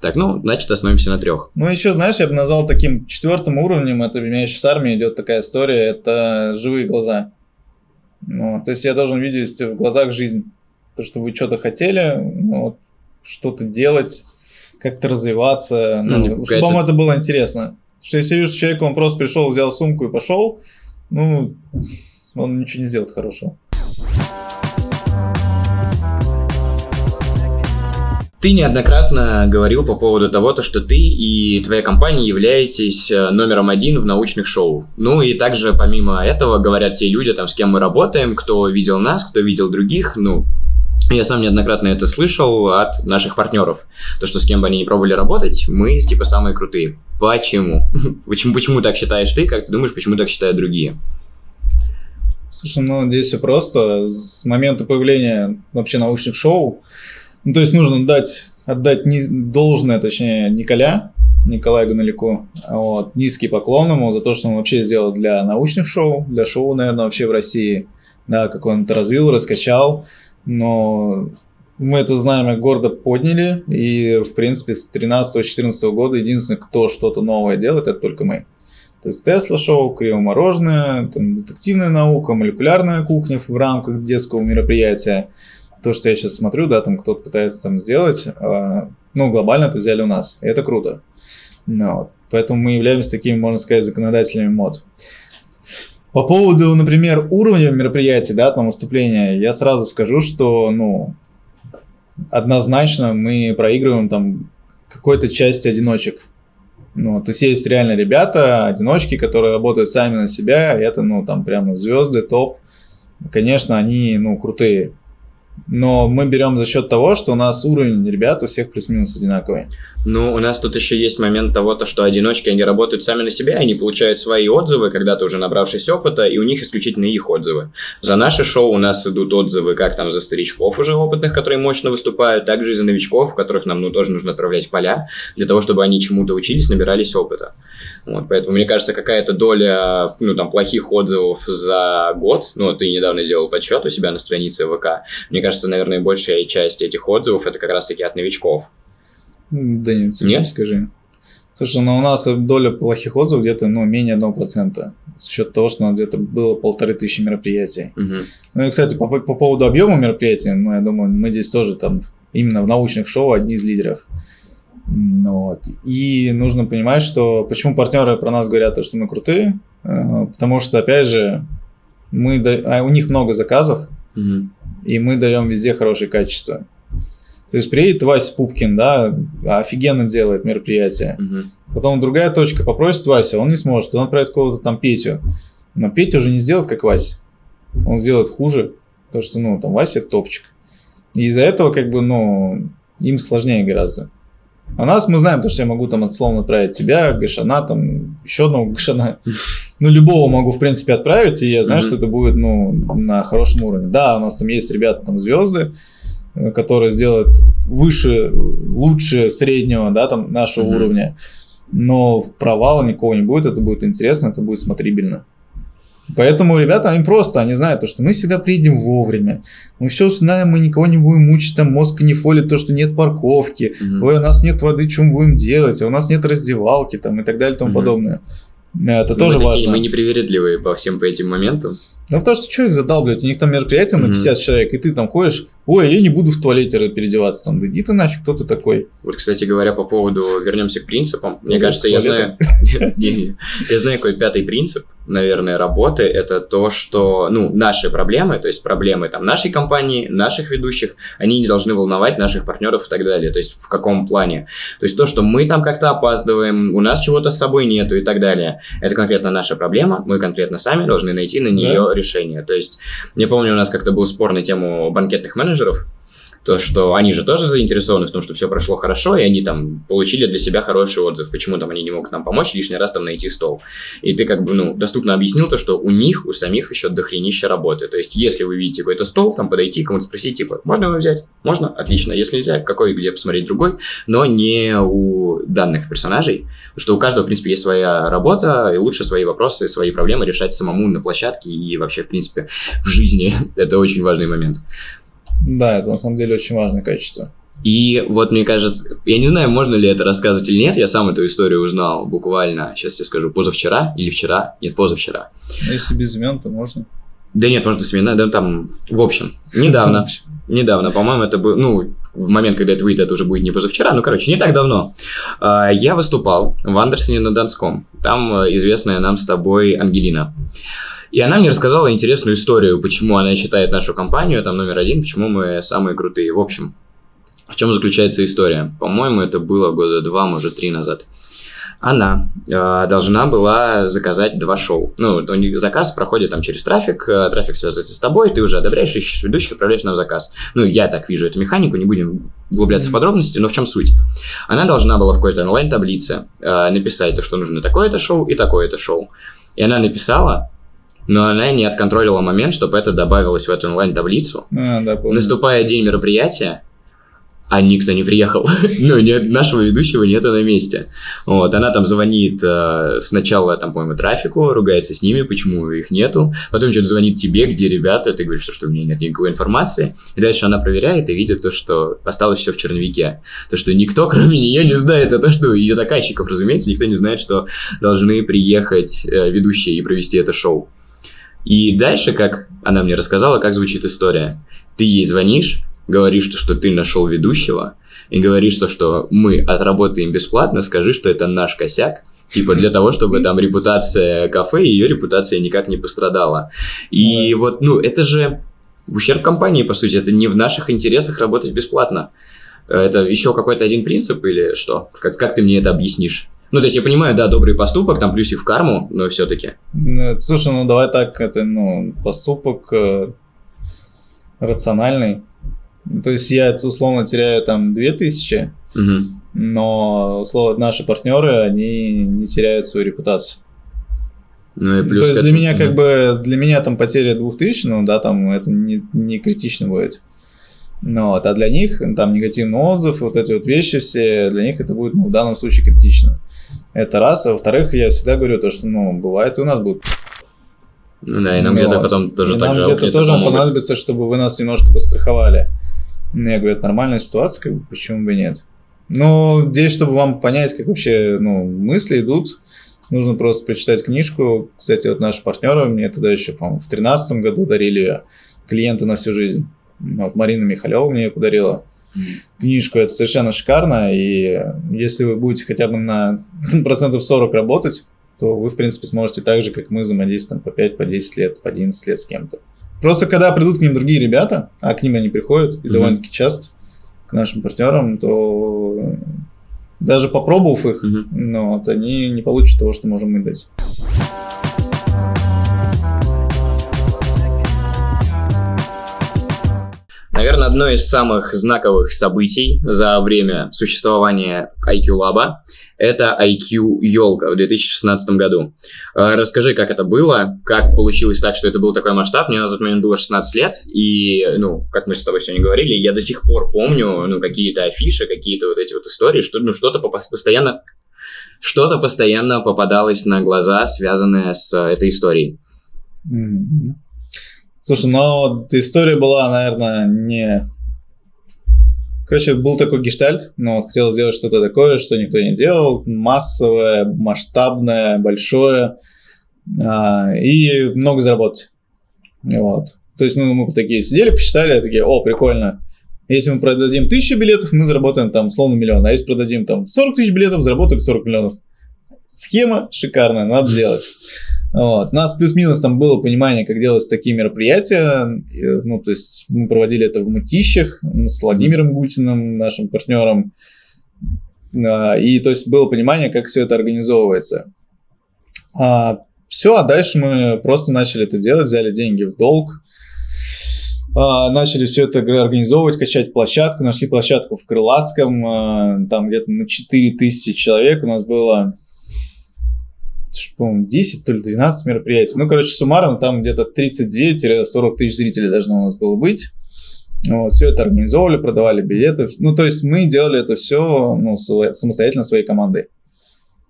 Так, ну, значит, остановимся на трех. Ну, еще, знаешь, я бы назвал таким четвертым уровнем, это у меня еще с армией идет такая история, это живые глаза. Ну, то есть я должен видеть в глазах жизнь. То, что вы что-то хотели, ну, вот, что-то делать, как-то развиваться, Ну, ну, чтобы вам это было интересно. Что если вижу, что человек, он просто пришел, взял сумку и пошел, ну, он ничего не сделает хорошего. Ты неоднократно говорил по поводу того, то, что ты и твоя компания являетесь э, номером один в научных шоу. Ну и также помимо этого говорят те люди, там, с кем мы работаем, кто видел нас, кто видел других, ну, Я сам неоднократно это слышал от наших партнеров. То, что с кем бы они ни пробовали работать, мы типа самые крутые. Почему? Почему, почему так считаешь ты? Как ты думаешь, почему так считают другие? Слушай, ну здесь все просто. С момента появления вообще научных шоу, ну то есть нужно дать, отдать не, должное, точнее, Николя, Николаю Ганалику, вот, низкий поклон ему за то, что он вообще сделал для научных шоу, для шоу, наверное, вообще в России, да, как он это развил, раскачал, но мы это знамя гордо подняли, и, в принципе, с 13-14 года единственный, кто что-то новое делает, это только мы. То есть Тесла шоу, криво-мороженое, там, детективная наука, молекулярная кухня в рамках детского мероприятия. То, что я сейчас смотрю, да, там кто-то пытается там сделать, э, ну, глобально это взяли у нас, и это круто. Ну. Поэтому мы являемся такими, можно сказать, законодателями мод. По поводу, например, уровня мероприятий, да, там выступления, я сразу скажу, что, ну, однозначно мы проигрываем там какой-то части одиночек. Ну, то есть есть реально ребята, одиночки, которые работают сами на себя, и это, ну, там прямо звезды, топ. Конечно, они, ну, крутые. Но мы берем за счет того, что у нас уровень ребят у всех плюс-минус одинаковый. Ну, у нас тут еще есть момент того, то, что одиночки, они работают сами на себя, они получают свои отзывы, когда-то уже набравшись опыта, и у них исключительно их отзывы. За наше шоу у нас идут отзывы как там за старичков уже опытных, которые мощно выступают, так же и за новичков, которых нам ну, тоже нужно отправлять в поля, для того, чтобы они чему-то учились, набирались опыта. Вот, поэтому, мне кажется, какая-то доля, ну, там, плохих отзывов за год, ну, ты недавно делал подсчет у себя на странице ВК, мне кажется, наверное, большая часть этих отзывов это как раз-таки от новичков. Да нет, нет? скажи. Слушай, ну у нас доля плохих отзывов где-то ну, менее 1%. с счет того, что у нас где-то было полторы тысячи мероприятий. Угу. Ну и, кстати, по, по поводу объема мероприятий, ну, я думаю, мы здесь тоже там именно в научных шоу одни из лидеров. Вот. И нужно понимать, что почему партнеры про нас говорят, что мы крутые, э, потому что, опять же, мы да... а у них много заказов, угу. и мы даем везде хорошее качество. То есть приедет Вася Пупкин, да, офигенно делает мероприятие. Угу. Потом другая точка попросит Вася, он не сможет, он отправит кого-то там Петю. Но Петя уже не сделает, как Вася. Он сделает хуже, потому что, ну, там Вася топчик. И из-за этого, как бы, ну, им сложнее гораздо. А нас мы знаем, то, что я могу там словно отправить тебя, Гашана, там, еще одного Гашана. Ну, любого могу, в принципе, отправить, и я знаю, mm-hmm. что это будет, ну, на хорошем уровне. Да, у нас там есть ребята, там, звезды, Э, которые сделают выше, лучше среднего, да, там, нашего mm-hmm. уровня. Но провала никого не будет, это будет интересно, это будет смотрибельно. Поэтому ребята, они просто, они знают, то, что мы всегда приедем вовремя. Мы все знаем, мы никого не будем мучить, там мозг не фолит, то, что нет парковки, mm-hmm. ой, у нас нет воды, что мы будем делать, а у нас нет раздевалки там и так далее и тому mm-hmm. подобное. Это мы тоже такие, важно. Мы непривередливые по всем по этим моментам. Ну, потому что человек задалбливает, у них там мероприятие mm-hmm. на 50 человек, и ты там ходишь, ой, я не буду в туалете переодеваться, там, иди ты нафиг, кто ты такой. Вот, кстати говоря, по поводу, вернемся к принципам, мне кажется, я знаю, я знаю какой пятый принцип, наверное, работы, это то, что, ну, наши проблемы, то есть проблемы там нашей компании, наших ведущих, они не должны волновать наших партнеров и так далее, то есть в каком плане. То есть то, что мы там как-то опаздываем, у нас чего-то с собой нету и так далее, это конкретно наша проблема, мы конкретно сами должны найти на нее да. решение. То есть, я помню, у нас как-то был спор на тему банкетных менеджеров, то, что они же тоже заинтересованы в том, что все прошло хорошо, и они там получили для себя хороший отзыв. Почему там они не могут нам помочь лишний раз там найти стол? И ты как бы, ну, доступно объяснил то, что у них, у самих еще дохренища работы. То есть, если вы видите какой-то стол, там подойти, кому-то спросить, типа, можно его взять? Можно? Отлично. Если нельзя, какой, где посмотреть другой, но не у данных персонажей, что у каждого, в принципе, есть своя работа, и лучше свои вопросы, свои проблемы решать самому на площадке и вообще, в принципе, в жизни. Это очень важный момент. Да, это на самом деле очень важное качество. И вот мне кажется, я не знаю, можно ли это рассказывать или нет, я сам эту историю узнал буквально, сейчас я скажу, позавчера или вчера, нет, позавчера. Ну, если без имен, то можно. Да нет, можно с имен, да, там, в общем, недавно, недавно, по-моему, это был, ну, в момент, когда это выйдет, это уже будет не позавчера, ну, короче, не так давно. А, я выступал в Андерсоне на Донском, там э, известная нам с тобой Ангелина. И она мне рассказала интересную историю, почему она считает нашу компанию там номер один, почему мы самые крутые. В общем, в чем заключается история? По-моему, это было года два, может, три назад. она э, должна была заказать два шоу. Ну, у них заказ проходит там через трафик, э, трафик связывается с тобой, ты уже одобряешь, ищешь ведущих, отправляешь нам заказ. Ну, я так вижу эту механику, не будем углубляться в подробности, но в чем суть? Она должна была в какой-то онлайн-таблице э, написать то, что нужно такое-то шоу и такое-то шоу. И она написала, но она не отконтролила момент, чтобы это добавилось в эту онлайн-таблицу. А, да, помню. Наступая день мероприятия, а никто не приехал. ну, нет, нашего ведущего нету на месте. Вот, она там звонит э, сначала, там, по-моему, трафику, ругается с ними, почему их нету. Потом что-то звонит тебе, где ребята, ты говоришь, что, что у меня нет никакой информации. И дальше она проверяет и видит то, что осталось все в черновике. То, что никто, кроме нее, не знает. Это что, и заказчиков, разумеется, никто не знает, что должны приехать э, ведущие и провести это шоу. И дальше, как она мне рассказала, как звучит история. Ты ей звонишь, говоришь, что, что ты нашел ведущего, и говоришь, что, что мы отработаем бесплатно, скажи, что это наш косяк, типа для того, чтобы там репутация кафе, ее репутация никак не пострадала. И вот, ну, это же в ущерб компании, по сути, это не в наших интересах работать бесплатно. Это еще какой-то один принцип или что? Как, как ты мне это объяснишь? Ну, то есть я понимаю, да, добрый поступок, там плюсик в карму, но все-таки. Ну, Слушай, ну давай так, это, ну, поступок э, рациональный. То есть я условно теряю там 2000, Мгм. но условно наши партнеры, они не теряют свою репутацию. Ну и плюс То есть для этому- меня как Мгм. бы, для меня там потеря 2000, ну да, там это не, не критично будет. Ну, вот, а для них там негативный отзыв, вот эти вот вещи все, для них это будет ну, в данном случае критично. Это раз. А во-вторых, я всегда говорю то, что, ну, бывает и у нас будет. Ну да, и нам Ну где-то потом тоже И так нам же где-то тоже помогут. понадобится, чтобы вы нас немножко подстраховали. Ну, Я говорю, это нормальная ситуация, как бы, почему бы нет. Но здесь, чтобы вам понять, как вообще ну, мысли идут, нужно просто прочитать книжку. Кстати, вот наши партнеры мне тогда еще, по-моему, в 2013 году дарили ее клиенты на всю жизнь. Вот Марина Михалева мне ее подарила. Книжку это совершенно шикарно, и если вы будете хотя бы на процентов 40 работать, то вы, в принципе, сможете так же, как мы, взаимодействовать там, по 5, по 10 лет, по 11 лет с кем-то. Просто когда придут к ним другие ребята, а к ним они приходят, и Мгм. довольно-таки часто, к нашим партнерам, то даже попробовав их, Мгм. ну, вот, они не получат того, что можем мы дать. Одно из самых знаковых событий за время существования IQ Lab это IQ Елка в 2016 году. Э, Расскажи, как это было, как получилось так, что это был такой масштаб. Мне на тот момент было 16 лет, и, ну, как мы с тобой сегодня говорили, я до сих пор помню, ну, какие-то афиши, какие-то вот эти вот истории, что, ну, что-то постоянно что-то постоянно попадалось на глаза, связанное с э, этой историей. Мгм. Слушай, но история была, наверное, не... Короче, был такой гештальт, но хотел сделать что-то такое, что никто не делал, массовое, масштабное, большое, а, и много заработать. Вот. То есть, ну, мы такие сидели, посчитали, такие, о, прикольно. Если мы продадим тысячу билетов, мы заработаем там словно миллион. А если продадим там 40 тысяч билетов, заработаем 40 миллионов. Схема шикарная, надо делать. Вот. У нас плюс-минус там было понимание, как делать такие мероприятия. Ну, то есть мы проводили это в Мытищах с Владимиром Гутиным, нашим партнером. А, И то есть было понимание, как все это организовывается. А, все, а дальше мы просто начали это делать, взяли деньги в долг, а, начали все это организовывать, качать площадку, нашли площадку в Крылатском, а, там где-то на 4000 человек у нас было по-моему, 10, то ли 12 мероприятий. Ну, короче, суммарно там где-то 32-40 тысяч зрителей должно у нас было быть. Вот, все это организовывали, продавали билеты. Ну, то есть мы делали это все ну, самостоятельно своей командой.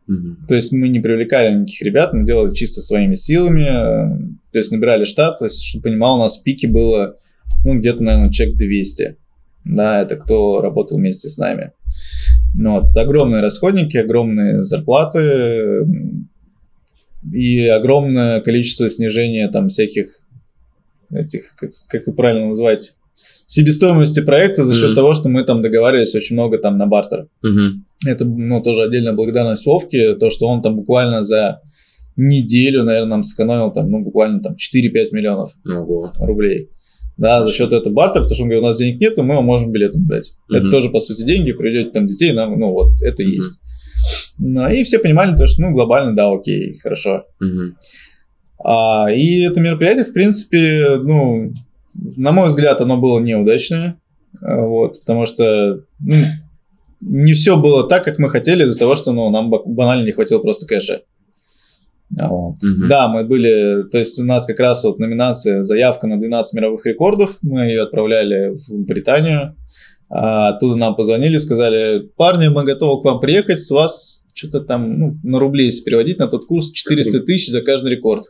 Мгм. То есть мы не привлекали никаких ребят, мы делали чисто своими силами. э, То есть набирали штат, то есть, чтобы понимал, у нас в пике было ну, где-то, наверное, человек 200. Да, это кто работал вместе с нами. Ну, вот, это огромные расходники, огромные зарплаты и огромное количество снижения там всяких этих, как, как их правильно назвать, себестоимости проекта за счет Мгм. того, что мы там договаривались очень много там на бартер. Мгм. Это, ну, тоже отдельная благодарность Вовке, то, что он там буквально за неделю, наверное, нам сэкономил там, ну, буквально там 4-5 миллионов Ого. рублей. Да, за счет этого бартера, потому что он говорит, у нас денег нет, мы вам можем билетом дать. Это Мгм. тоже, по сути, деньги, приведете там детей, нам, ну, вот, это Мгм. есть. Ну, и все понимали то, что, ну, глобально, да, окей, хорошо. А, и это мероприятие, в принципе, ну, на мой взгляд, оно было неудачное. А, Вот, потому что ну, не все было так, как мы хотели, из-за того, что ну, нам ба- банально не хватило просто кэша. А, Вот. Мгм. Да, мы были, то есть у нас как раз вот номинация, заявка на 12 мировых рекордов, мы ее отправляли в Британию, а оттуда нам позвонили, сказали, парни, мы готовы к вам приехать, с вас что-то там, ну, на рубли если переводить на тот курс, 400 тысяч за каждый рекорд.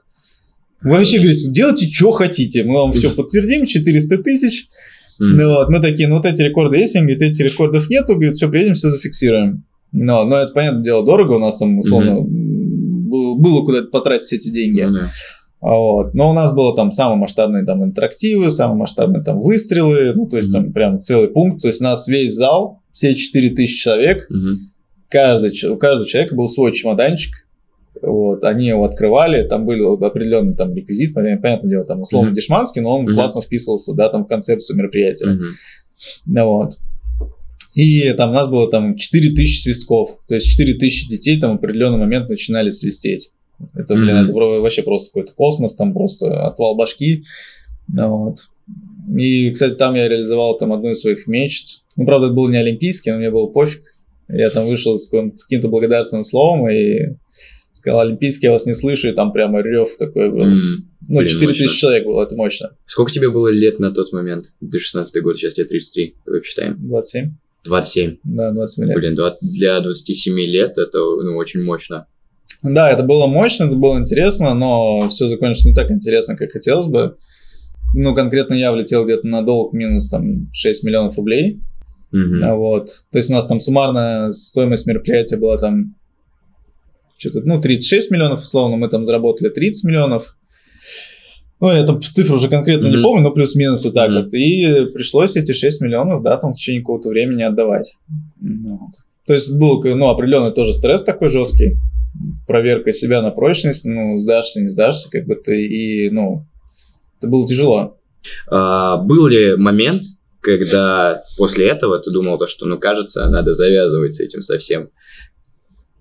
Вы вообще, говорите, делайте, что хотите, мы вам все подтвердим, 400 тысяч. Ну вот, мы такие, ну вот эти рекорды есть, они говорят, этих рекордов нету, говорит, все, приедем, все зафиксируем. Но, но это, понятное дело, дорого, у нас там, условно, м, было, было куда потратить эти деньги. А Вот. Но у нас было там самые масштабные там интерактивы, самые масштабные там выстрелы, ну, то есть там прям целый пункт. То есть у нас весь зал, все 4000 человек, Мгм. Каждый, у каждого человека был свой чемоданчик. Вот, они его открывали, там был определенный там реквизит, понятно, понятное дело, там условно Мгм. дешманский, но он Мгм. классно вписывался, да, там в концепцию мероприятия. Ну вот. И там у нас было там 4000 свистков. То есть 4000 детей там в определенный момент начинали свистеть. Это, блин, Мгм. это вообще просто какой-то космос, там просто отвал башки. Ну вот. И, кстати, там я реализовал там одну из своих мечт. Ну, правда, это был не олимпийский, но мне было пофиг. Я там вышел с каким- с каким-то благодарственным словом и сказал, олимпийский, я вас не слышу, и там прямо рев такой был. М. Ну, блин, 4000 мощно. человек было, это мощно. Сколько тебе было лет на тот момент? 2016 год, сейчас тебе 33, давай посчитаем. 27? 27. Да, 27 лет. Блин, два- для 27 лет это ну, очень мощно. Да, это было мощно, это было интересно, но все закончилось не так интересно, как хотелось бы. Ну, конкретно я влетел где-то на долг минус там 6 миллионов рублей. А Вот. То есть у нас там суммарная стоимость мероприятия была там что-то, ну, 36 миллионов, условно, мы там заработали 30 миллионов. Ну, я там цифру уже конкретно не Мгм. помню, но плюс-минус вот так Мгм. вот. И пришлось эти 6 миллионов, да, там в течение какого-то времени отдавать. Ну, вот. То есть был, ну, определенный тоже стресс такой жесткий. Проверка себя на прочность, ну, сдашься, не сдашься, как бы ты, и, ну, это было тяжело. А, был ли момент, когда после этого ты думал, то, что, ну, кажется, надо завязывать с этим совсем?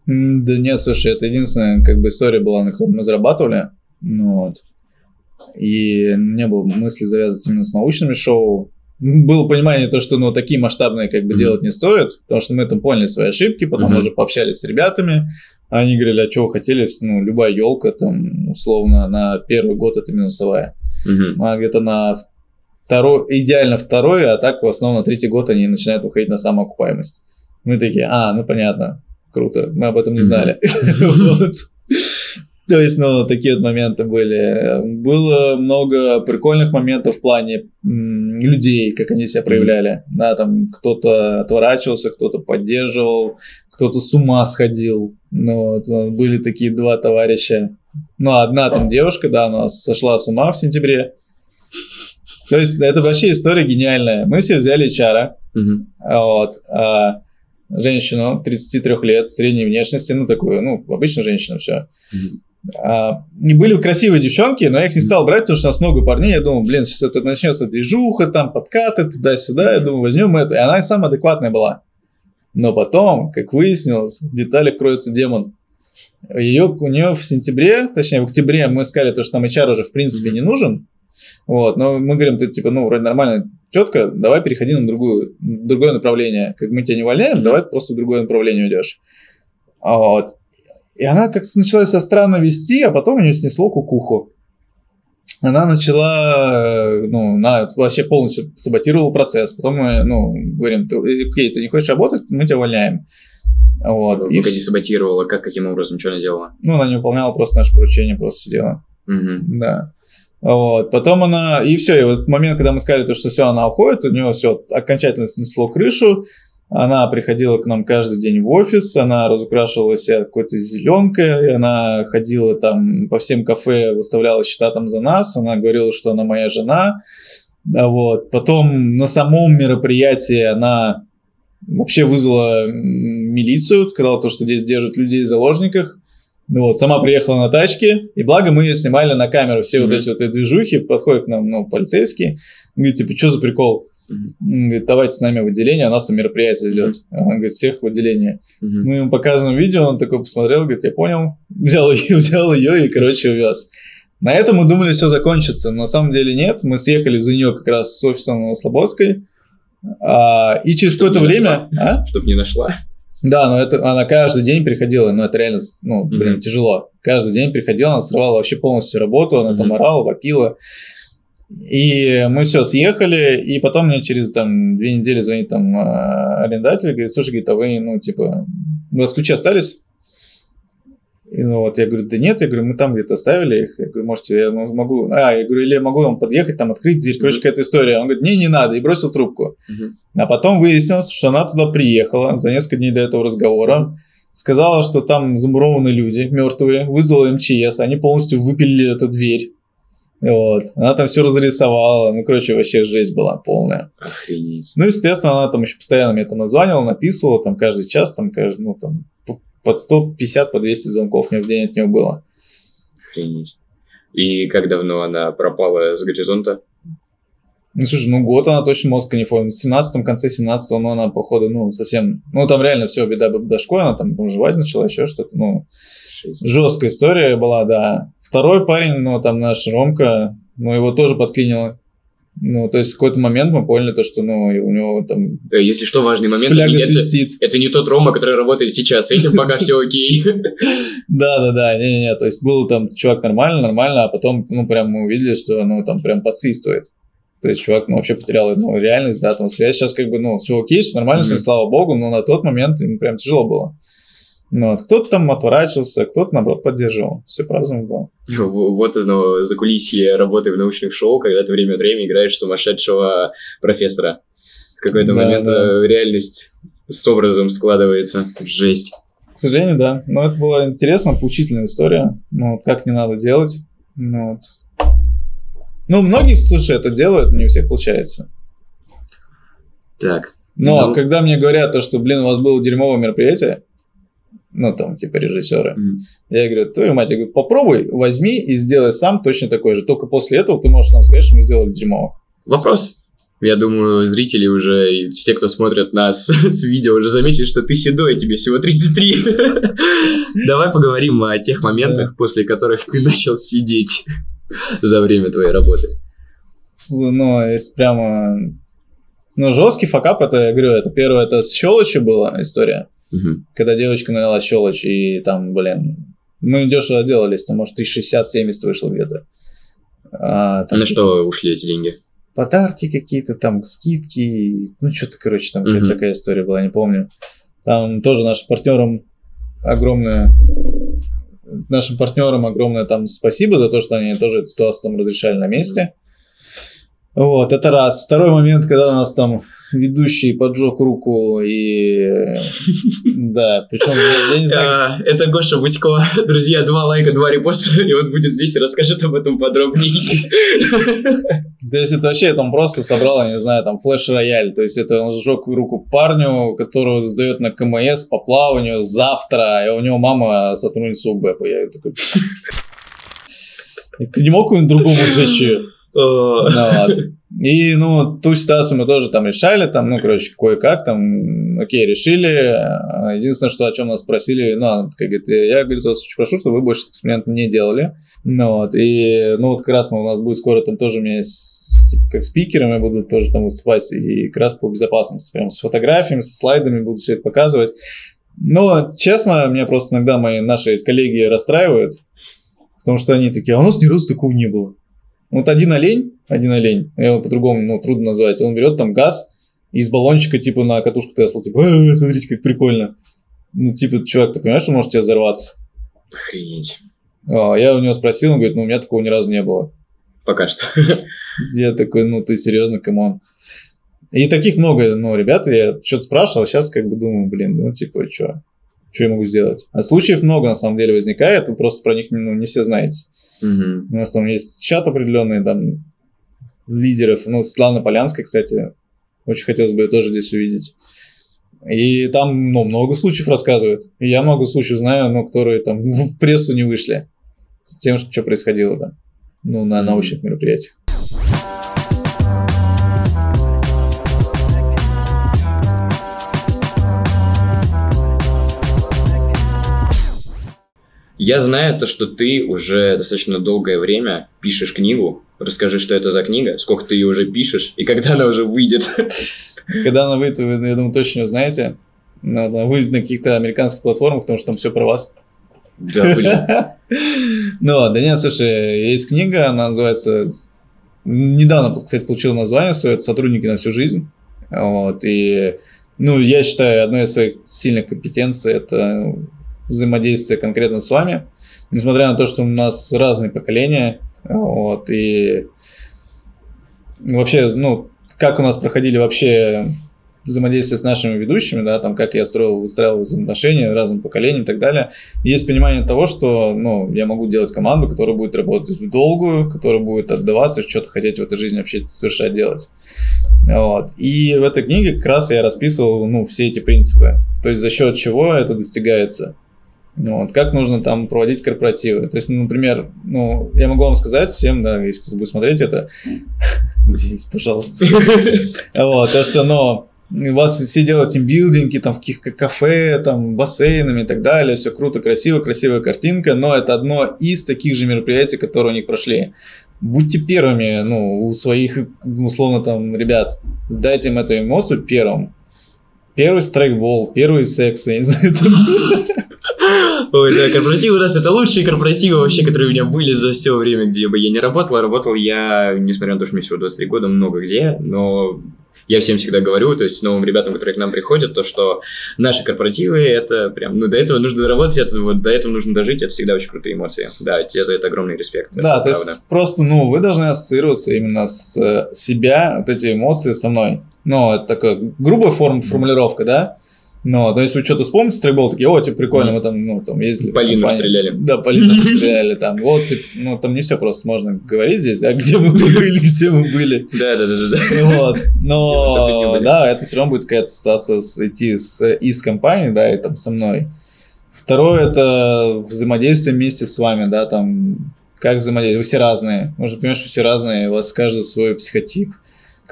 Да нет, слушай, это единственная как бы история была, на которой мы зарабатывали. Ну, вот. И не было мысли завязывать именно с научными шоу. Было понимание то, что ну, такие масштабные как бы Мгм. делать не стоит, потому что мы там поняли свои ошибки, потом Мгм. уже пообщались с ребятами. Они говорили, а вы хотели, ну, любая елка там условно на первый год это минусовая. Мгм. А где-то на второй, идеально второй, а так в основном на третий год они начинают выходить на самоокупаемость. Мы такие, а, ну понятно, круто, мы об этом не знали. То есть, ну, такие вот моменты были. Было много прикольных моментов в плане людей, как они себя проявляли. Да, там кто-то отворачивался, кто-то поддерживал, кто-то с ума сходил. Ну, вот, э, были такие два товарища. Ну, одна там девушка, да, она сошла с ума в сентябре. То есть, это вообще история гениальная. Мы все взяли чара, Мгм. вот, а женщину 33 лет, средней внешности, ну, такую, ну, обычно женщина все. Мгм. А, и были красивые девчонки, но я их не стал брать, потому что у нас много парней. Я думал, блин, сейчас это начнется движуха, там подкаты туда-сюда. Я думаю, возьмем это. И она и самая адекватная была. Но потом, как выяснилось, в деталях кроется демон. Ее, у нее в сентябре, точнее в октябре мы сказали, то, что нам HR уже в принципе Мгм. не нужен. Вот, но мы говорим, ты типа, ну, вроде нормальная тетка, давай переходи на другую, другое направление. Как мы тебя не увольняем, Мгм. давай просто в другое направление уйдешь. А Вот. И она как начала себя странно вести, а потом у нее снесло кукуху. Она начала, э, ну, она вообще полностью саботировала процесс. Потом мы, ну, говорим, ты, э, окей, ты не хочешь работать, мы тебя увольняем. Вот. И Погоди, саботировала, как, каким образом, что она делала? ну, она не выполняла просто наше поручение, просто сидела. Мгм. Да. Вот. Потом она... И все, и вот в момент, когда мы сказали, то, что все, она уходит, у нее все окончательно снесло крышу. Она приходила к нам каждый день в офис, она разукрашивала себя какой-то зеленкой, она ходила там по всем кафе, выставляла счета там за нас, она говорила, что она моя жена. Вот. Потом на самом мероприятии она вообще вызвала милицию, сказала то, что здесь держат людей в заложниках. Ну вот, сама приехала на тачке, и благо мы ее снимали на камеру, все Мгм. вот эти вот эти движухи, подходят к нам, ну, полицейские, говорит, типа, что за прикол? Он говорит, давайте с нами в отделение, у нас там мероприятие идет. Он говорит, всех в отделение. Мгм. Мы ему показываем видео, он такой посмотрел, говорит, я понял. Взял ее, взял ее и, короче, увез. На этом мы думали, все закончится. Но на самом деле нет. Мы съехали за нее как раз с офисом Слободской. А, и через какое-то время... А? Чтоб не нашла. Да, но это она каждый день приходила, но это реально, ну, блин, Мгм. тяжело. Каждый день приходила, она срывала вообще полностью работу, она там Мгм. орала, вопила. И мы все, съехали, и потом мне через там две недели звонит там а, арендатель, говорит, слушай, говорит, а вы, ну, типа, у вас ключи остались? И ну вот, я говорю, да нет, я говорю, мы там где-то оставили их. Я говорю, можете, я могу... А, я говорю, или я могу вам подъехать, там, открыть дверь. Короче, какая-то история. Он говорит, не, не надо, и бросил трубку. А потом выяснилось, что она туда приехала за несколько дней до этого разговора, сказала, что там замурованы люди мертвые, вызвала МЧС, они полностью выпилили эту дверь. Вот. Она там все разрисовала. Ну, короче, вообще жесть была полная. Охренеть. Ну, естественно, она там еще постоянно мне там названивала, написывала, там каждый час, там, каждый, ну, там, под 150, по 200 звонков мне в день от нее было. Охренеть. И как давно она пропала с горизонта? Ну, слушай, ну, год она точно мозга не помнит. В 17 конце 17 ну, она, походу, ну, совсем... Ну, там реально все, беда башкой, она там жевать начала, еще что-то, ну... Шесть. Жесткая история была, да. Второй парень, ну, там наш Ромка, ну, его тоже подклинило. Ну, то есть в какой-то момент мы поняли то, что, ну, у него там Если что, важный момент. фляга это, свистит. это не тот Рома, который работает сейчас. С этим пока все окей. Да-да-да, не-не-не, то есть был там чувак нормально, нормально, а потом, ну, прям мы увидели, что, ну, там прям подсвистывает. То есть чувак, ну, вообще потерял, ну, реальность, да, там связь. Сейчас как бы, ну, все окей, все нормально с ним, Мгм. слава богу, но на тот момент ему прям тяжело было. Ну, вот, кто-то там отворачивался, кто-то, наоборот, поддерживал. Все по-разному было. В- Вот оно, закулисье работы в научных шоу, когда ты время от времени играешь сумасшедшего профессора. В какой-то Да, момент да. э, реальность с образом складывается. Жесть. К сожалению, да. Но это была интересная, поучительная история. Ну, вот как не надо делать. Ну, вот. ну многие, слушай, это делают, не у всех получается. Так. Но Ну. когда мне говорят то, что, блин, у вас было дерьмовое мероприятие, ну, там, типа, режиссеры, М. я говорю, твою мать, я говорю, попробуй, возьми и сделай сам точно такой же. Только после этого ты можешь нам сказать, что мы сделали дерьмово. Вопрос. Я думаю, зрители уже, и все, кто смотрят нас с видео, уже заметили, что ты седой, тебе всего 33. Давай поговорим о тех моментах, после которых ты начал сидеть за время твоей работы. Ну, если прямо... Ну, жесткий факап, это, я говорю, это первое, это с щелочью была история. Мгм. когда девочка налила щелочь, и там, блин, мы дешево делались, там, может, 1060-70 вышло где-то. А, там На что ушли эти деньги? Подарки какие-то, там, скидки, ну, что-то, короче, там Мгм. какая-то такая история была, не помню. Там тоже нашим партнерам огромное нашим партнерам огромное там спасибо за то, что они тоже эту ситуацию там разрешали на месте. Вот, это раз. Второй момент, когда у нас там ведущий поджег руку и... Да, причем я, не знаю, А, Это Гоша Будько. Друзья, два лайка, два репоста, и он будет здесь и расскажет об этом подробнее. То есть это вообще там просто собрал, я не знаю, там флеш-рояль. То есть это он сжег руку парню, которого сдает на КМС по плаванию завтра, и у него мама сотрудница УБЭПа. Я такой... Ты не мог кому-нибудь другому сжечь её? Ну, ладно. И, ну, ту ситуацию мы тоже там решали, там, ну, короче, кое-как там, окей, решили. А, Единственное, что о чем нас спросили, ну, она такая говорит, я, говорит, вас очень прошу, чтобы вы больше эксперимент не делали. Ну, вот, и, ну, вот как раз мы, у нас будет скоро там тоже у меня с- типа, как спикерами будут тоже там выступать, и как раз по безопасности, прям с фотографиями, со слайдами буду все это показывать. Но, честно, меня просто иногда мои наши коллеги расстраивают, потому что они такие, а у нас ни разу такого не было. Вот один олень, один олень, его по-другому ну, трудно назвать, он берет там газ из баллончика типа на катушку Тесла, типа, «Э, смотрите, как прикольно. Ну, типа, чувак, ты понимаешь, что может тебе взорваться? Охренеть. А, я у него спросил, он говорит, ну, у меня такого ни разу не было. Пока что. Я такой, ну, ты серьезно, come on. И таких много, ну, ребят, я что-то спрашивал, сейчас как бы думаю, блин, ну, типа, что? Что я могу сделать? А случаев много, на самом деле, возникает, вы просто про них ну, не все знаете. Мгм. У нас там есть чат определенный, там, лидеров. Ну, Светлана Полянская, кстати, очень хотелось бы ее тоже здесь увидеть. И там, ну, много случаев рассказывают. И я много случаев знаю, но которые там в прессу не вышли. С тем, что, что происходило, да. Ну, на научных мероприятиях. Я знаю то, что ты уже достаточно долгое время пишешь книгу. Расскажи, что это за книга, сколько ты ее уже пишешь и когда она уже выйдет. Когда она выйдет, вы, я думаю, точно узнаете. Она выйдет на каких-то американских платформах, потому что там все про вас. Да, блин. Ну, да нет, слушай, есть книга, она называется... Недавно, кстати, получила название свое, это «Сотрудники на всю жизнь». Вот, и, ну, я считаю, одной из своих сильных компетенций – это взаимодействие конкретно с вами. Несмотря на то, что у нас разные поколения, вот, и вообще, ну, как у нас проходили вообще взаимодействие с нашими ведущими, да, там, как я строил, выстраивал взаимоотношения разным поколениям и так далее. Есть понимание того, что, ну, я могу делать команду, которая будет работать в долгую, которая будет отдаваться, что-то хотеть в этой жизни вообще совершать делать. Вот. И в этой книге как раз я расписывал, ну, все эти принципы. То есть за счет чего это достигается. Вот, как нужно там проводить корпоративы. То есть, например, ну, я могу вам сказать всем, да, если кто-то будет смотреть это, пожалуйста. Вот, то, что, но у вас все делают тимбилдинги, там, в каких-то кафе, там, бассейнами и так далее, все круто, красиво, красивая картинка, но это одно из таких же мероприятий, которые у них прошли. Будьте первыми, ну, у своих, условно, там, ребят, дайте им эту эмоцию первым. Первый страйкбол, первый секс, я не знаю, Ой, да, корпоративы у нас это лучшие корпоративы вообще, которые у меня были за все время, где бы я не работал. А работал я, несмотря на то, что мне всего 23 года, много где, но я всем всегда говорю, то есть новым ребятам, которые к нам приходят, то, что наши корпоративы, это прям, ну, до этого нужно доработать, это, вот, до этого нужно дожить, это всегда очень крутые эмоции. Да, тебе за это огромный респект. Да, то правда. есть просто, ну, вы должны ассоциироваться именно с э, себя, вот эти эмоции со мной. Ну, это такая грубая форма, формулировка, да? Но, но если вы что-то вспомните, стрейбол, такие, о, типа, прикольно, мы там, ну, там ездили. Полину стреляли. Да, Полину стреляли там. Вот, типа, ну, там не все просто можно говорить здесь, да, где мы были, где мы были. Да, да, да, да. Вот. Но, да, это все равно будет какая-то ассоциация с, идти с, из компании, да, и там со мной. Второе, это взаимодействие вместе с вами, да, там, как взаимодействовать. Вы все разные. Можно понимать, что все разные, у вас каждый свой психотип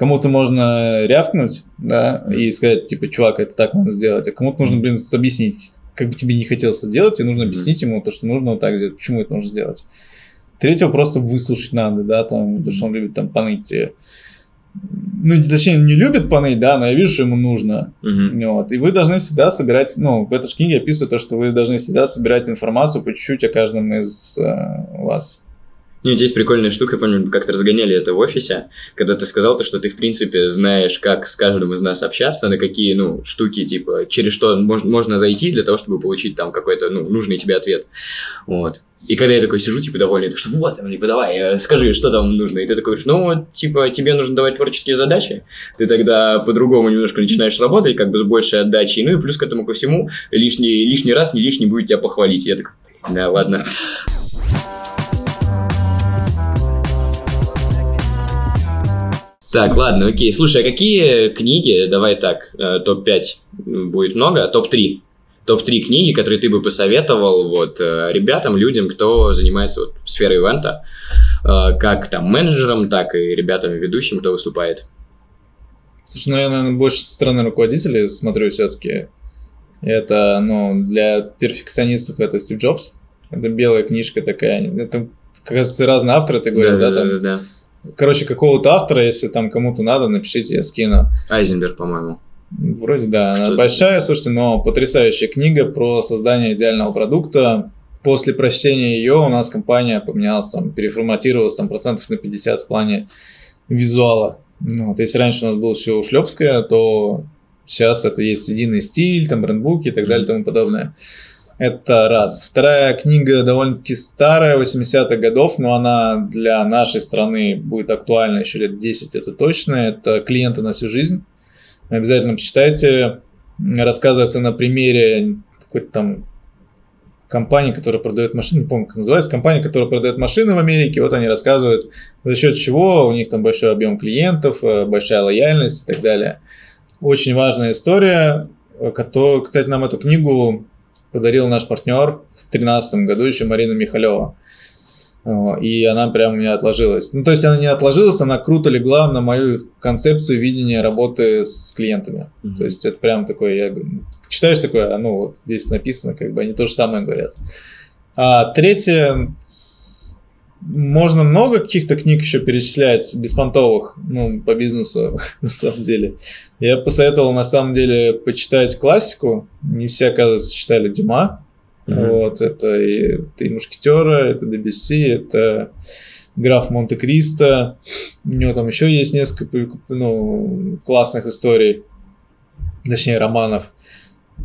кому-то можно рявкнуть, да, и сказать, типа, чувак, это так надо сделать, а кому-то нужно, блин, объяснить, как бы тебе не хотелось это делать, и нужно объяснить ему то, что нужно вот так сделать, почему это нужно сделать. Третьего просто выслушать надо, да, там, потому что он любит там поныть. Ну, точнее, не любит поныть, да, но я вижу, что ему нужно. Uh-huh. Вот. И вы должны всегда собирать, ну, в этой же книге описываю то, что вы должны всегда собирать информацию по чуть-чуть о каждом из э, вас. Ну, здесь прикольная штука, я помню, как-то разгоняли это в офисе, когда ты сказал то, что ты, в принципе, знаешь, как с каждым из нас общаться, на какие, ну, штуки, типа, через что можно, можно зайти для того, чтобы получить там какой-то, ну, нужный тебе ответ. Вот. И когда я такой сижу, типа, довольный, то что вот, типа, давай, э, скажи, что там нужно. И ты такой говоришь, ну, типа, тебе нужно давать творческие задачи. Ты тогда по-другому немножко начинаешь работать, как бы с большей отдачей. Ну, и плюс к этому ко всему, лишний, лишний раз не лишний будет тебя похвалить. И я такой, да, ладно. Так, ладно, окей. Слушай, а какие книги, давай так, э, топ-5 будет много, топ-3. Топ-3 книги, которые ты бы посоветовал вот э, ребятам, людям, кто занимается вот сферой ивента, э, как там менеджерам, так и ребятам ведущим, кто выступает. Слушай, ну я, наверное, больше со стороны руководителей смотрю все-таки. Это, ну, для перфекционистов это Стив Джобс. Это белая книжка такая. Это, кажется, разные авторы, ты говоришь, да? Да, да, да. да. Короче, какого-то автора, если там кому-то надо, напишите, я скину. Айзенберг, по-моему. Вроде да, она большая, слушайте, но потрясающая книга про создание идеального продукта. После прочтения ее у нас компания поменялась, там, переформатировалась там процентов на 50 в плане визуала. Ну, вот, если раньше у нас было все ушлепское, то сейчас это есть единый стиль, там брендбуки и так далее и тому подобное. Это раз. Вторая книга довольно-таки старая, 80-х годов, но она для нашей страны будет актуальна еще лет 10, это точно. Это «Клиенты на всю жизнь». Обязательно почитайте. Рассказывается на примере какой-то там компании, которая продает машины, не помню, как называется, компания, которая продает машины в Америке, вот они рассказывают, за счет чего у них там большой объем клиентов, э, большая лояльность и так далее. Очень важная история, э, которая, кстати, нам эту книгу подарил наш партнер в 2013 году еще Марина Михалева. И она прям у меня отложилась. Ну, то есть она не отложилась, она круто легла на мою концепцию видения работы с клиентами. Mm-hmm. То есть это прям такое, я читаешь такое, а ну вот здесь написано, как бы они то же самое говорят. А третье, можно много каких-то книг еще перечислять, беспонтовых, ну, по бизнесу, на самом деле. Я посоветовал, на самом деле, почитать классику. Не все, оказывается, читали Дюма. Мгм. Вот, это и, это и Мушкетера, это Дебюсси, это граф Монте-Кристо. У него там еще есть несколько ну, классных историй, точнее, романов.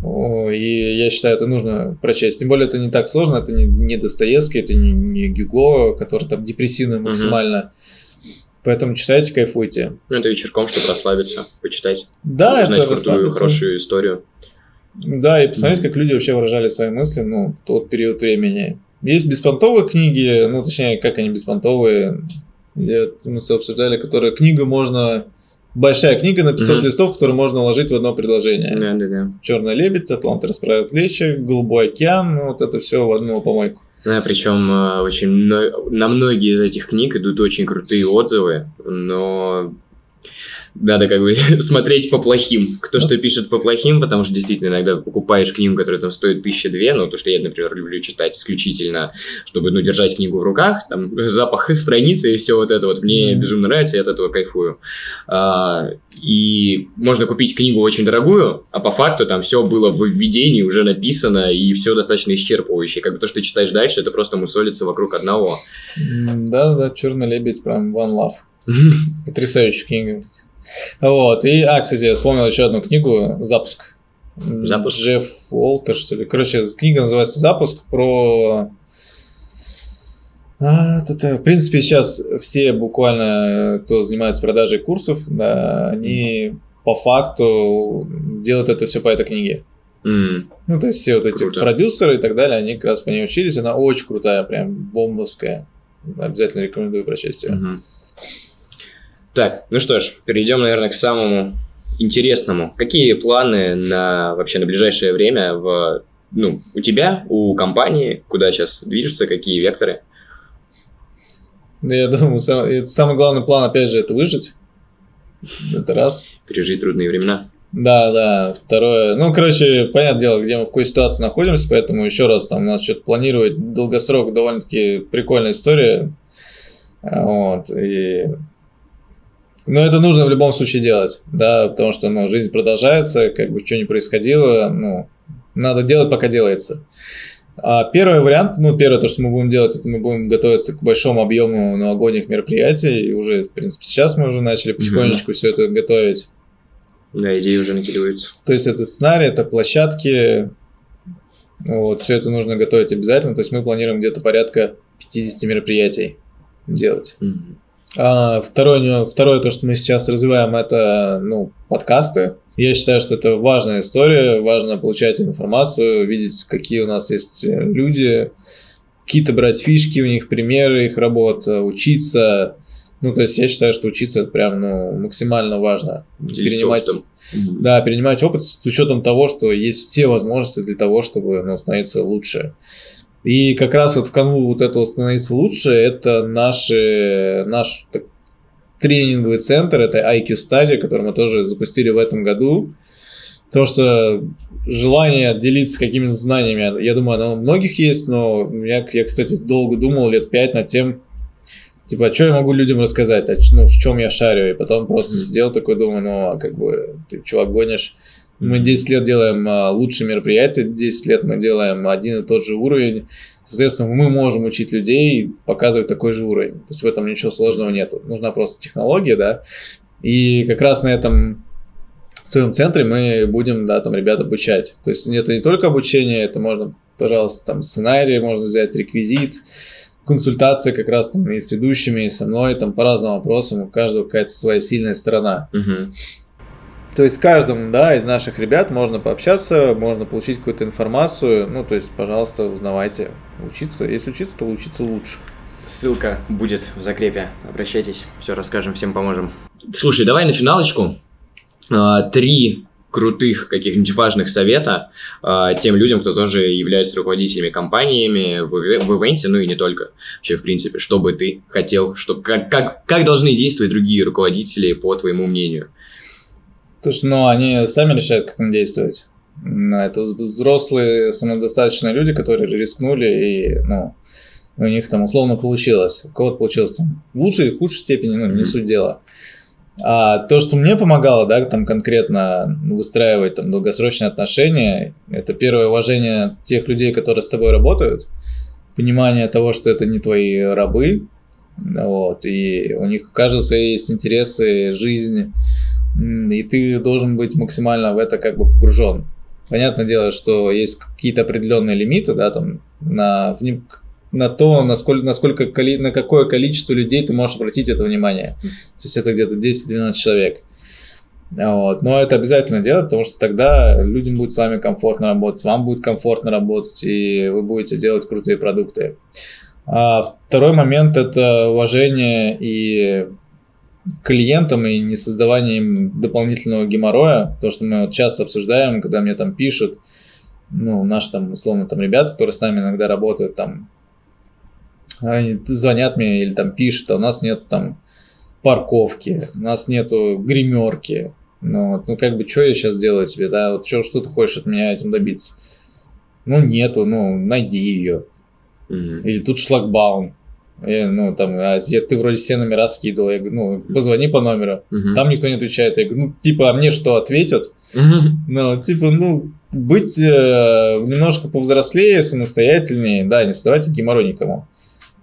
И я считаю, это нужно прочесть. Тем более, это не так сложно, это не, не Достоевский, это не, не Гюго, который там депрессивный максимально. Поэтому читайте, кайфуйте. Ну, это вечерком, чтобы расслабиться, почитать, Да, узнать это крутую, хорошую историю. Да, и посмотреть, как люди вообще выражали свои мысли, ну, в тот период времени. Есть беспонтовые книги, ну, точнее, как они беспонтовые, я, мы с тобой обсуждали, которые книга можно... Большая книга на 500 Мгм. листов, которую можно уложить в одно предложение. Да, да, да. Черный лебедь, Атлант расправил плечи, Голубой океан, ну, вот это все в одну помойку. Да, причем э, очень на многие из этих книг идут очень крутые отзывы, но надо как бы смотреть по плохим. Кто что пишет по плохим, потому что действительно иногда покупаешь книгу, которая там стоит тысяча две, ну, то, что я, например, люблю читать исключительно, чтобы, ну, держать книгу в руках, там, запах страницы и все вот это вот мне Мгм. безумно нравится, я от этого кайфую. А, и можно купить книгу очень дорогую, а по факту там все было в введении, уже написано, и все достаточно исчерпывающе. Как бы то, что ты читаешь дальше, это просто мусолится вокруг одного. Да-да, Черный лебедь, прям one love. Потрясающая книга. Вот, и, а, кстати, я вспомнил еще одну книгу «Запуск». «Запуск»? Джефф Уолтер, что ли. Короче, книга называется «Запуск» про... А, это, в принципе, сейчас все буквально, кто занимается продажей курсов, да, они по факту делают это все по этой книге. М, Ну, то есть все вот эти Круто. продюсеры и так далее, они как раз по ней учились. Она очень крутая, прям бомбовская. Обязательно рекомендую прочесть ее. мгм. Так, ну что ж, перейдем, наверное, к самому интересному. Какие планы на вообще на ближайшее время в ну, у тебя, у компании, куда сейчас движутся, какие векторы? Да, я думаю, сам- это самый главный план, опять же, это выжить. Это раз. Пережить трудные времена. Да, да. Второе. Ну, короче, понятное дело, где мы в какой ситуации находимся, поэтому еще раз там у нас что-то планировать долгосрок довольно-таки прикольная история. Вот. И... Но это нужно в любом случае делать, да, потому что, ну, жизнь продолжается, как бы что ни происходило, ну, надо делать, пока делается. А первый вариант, ну, первое, то, что мы будем делать, это мы будем готовиться к большому объему новогодних мероприятий, и уже, в принципе, сейчас мы уже начали потихонечку все это готовить. Да, идеи уже накидываются. То есть это сценарий, это площадки. Вот, все это нужно готовить обязательно. То есть мы планируем где-то порядка 50 мероприятий делать. Мгм. А второе, второе, то, что мы сейчас развиваем, это ну, подкасты. Я считаю, что это важная история, важно получать информацию, видеть, какие у нас есть э, люди, какие-то брать фишки у них, примеры их работ, э, учиться. Ну, то есть я считаю, что учиться это прям ну, максимально важно. Делиться Перенимать, опытом. Да, перенимать опыт с учетом того, что есть все возможности для того, чтобы ну, становиться лучше. И как раз вот в канву вот этого становиться лучше, это наши, наш так, тренинговый центр, это IQ Study, который мы тоже запустили в этом году. То, что желание делиться какими-то знаниями, я думаю, оно у многих есть, но я, я, кстати, долго думал, лет пять над тем, типа, а что я могу людям рассказать, а, ну, в чем я шарю, и потом просто Мгм. сидел такой, думаю, ну, а как бы, ты, чувак, гонишь. Мы Мгм. 10 лет делаем а, лучшие мероприятия, 10 лет мы делаем один и тот же уровень. Соответственно, мы можем учить людей показывать такой же уровень. То есть в этом ничего сложного нет. Нужна просто технология, да. И как раз на этом своем центре мы будем, да, там ребят обучать. То есть это не только обучение, это можно, пожалуйста, там сценарий можно взять, реквизит, консультация как раз там и с ведущими, и со мной, там по разным вопросам, у каждого какая-то своя сильная сторона. Мгм. То есть с каждым, да, из наших ребят можно пообщаться, можно получить какую-то информацию. Ну, то есть, пожалуйста, узнавайте. Учиться, если учиться, то учиться лучше. Ссылка будет в закрепе. Обращайтесь, все расскажем, всем поможем. Слушай, давай на финалочку а, три крутых каких-нибудь важных совета а, тем людям, кто тоже является руководителями компаниями в, в ивенте, ну и не только. Вообще, в принципе, что бы ты хотел, что, как, как, как должны действовать другие руководители, по твоему мнению? Есть, ну, они сами решают, как им действовать. Это взрослые, самодостаточные люди, которые рискнули, и, ну, у них там условно получилось. У кого-то получилось там в лучшей и худшей степени, ну, не суть дела. А то, что мне помогало, да, там конкретно выстраивать там долгосрочные отношения, это первое уважение тех людей, которые с тобой работают, понимание того, что это не твои рабы, вот, и у них кажется есть интересы, жизнь, и ты должен быть максимально в это как бы погружен. Понятное дело, что есть какие-то определенные лимиты, да, там, на, на то, насколько, насколько, на какое количество людей ты можешь обратить это внимание. То есть это где-то 10-12 человек. Вот. Но это обязательно делать, потому что тогда людям будет с вами комфортно работать, вам будет комфортно работать, и вы будете делать крутые продукты. А второй момент – это уважение и клиентам и не создавание им дополнительного геморроя. То, что мы вот часто обсуждаем, когда мне там пишут, ну, наши там, условно, там ребята, которые с нами иногда работают, там, они звонят мне или там пишут, а у нас нет там парковки, у нас нету гримерки. Ну, вот, ну как бы, что я сейчас делаю тебе, да, вот что, что ты хочешь от меня этим добиться? Ну, нету, ну, найди ее. Mm-hmm. Или тут шлагбаум. Я, ну, там, а, ты вроде все номера скидывал. Я говорю, ну, позвони по номеру. Mm-hmm. Там никто не отвечает. Я говорю, ну, типа, а мне что, ответят? Mm-hmm. Ну, типа, ну, быть э, немножко повзрослее, самостоятельнее, да, не создавайте геморрой никому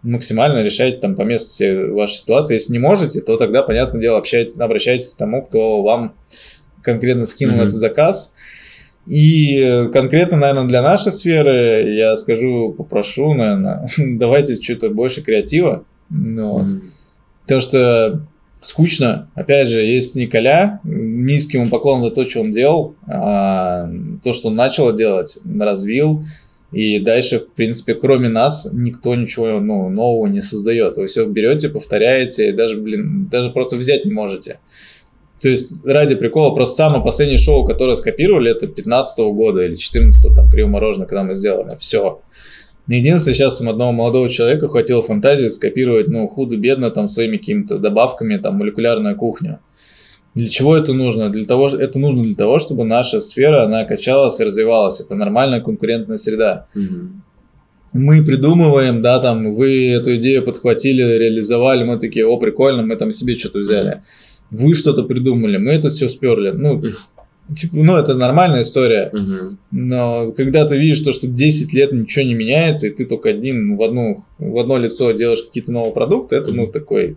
максимально решайте там по месту вашей ситуации. Если не можете, то тогда, понятное дело, общайтесь, обращайтесь к тому, кто вам конкретно скинул этот заказ. И конкретно, наверное, для нашей сферы я скажу, попрошу, наверное, давайте что-то больше креатива. Ну, вот. mm-hmm. Потому что скучно. Опять же, есть Николя, низкий ему поклон за то, что он делал, а, то, что он начал делать, развил, и дальше, в принципе, кроме нас, никто ничего ну, нового не создает. Вы все берете, повторяете, и даже, блин, даже просто взять не можете. То есть, ради прикола, просто самое последнее шоу, которое скопировали, это 15 -го года или 14 там, Криво Мороженое, когда мы сделали. Все. Единственное, сейчас у одного молодого человека хватило фантазии скопировать, ну, худо-бедно, там, своими какими-то добавками, там, молекулярную кухню. Для чего это нужно? Для того, это нужно для того, чтобы наша сфера, она качалась и развивалась. Это нормальная конкурентная среда. Угу. Мы придумываем, да, там, вы эту идею подхватили, реализовали, мы такие, о, прикольно, мы там себе что-то взяли. Вы что-то придумали, мы это все сперли. Ну, типа, ну, это нормальная история. Угу. Но когда ты видишь то, что 10 лет ничего не меняется, и ты только один в, одну, в одно лицо делаешь какие-то новые продукты, это, ну, такой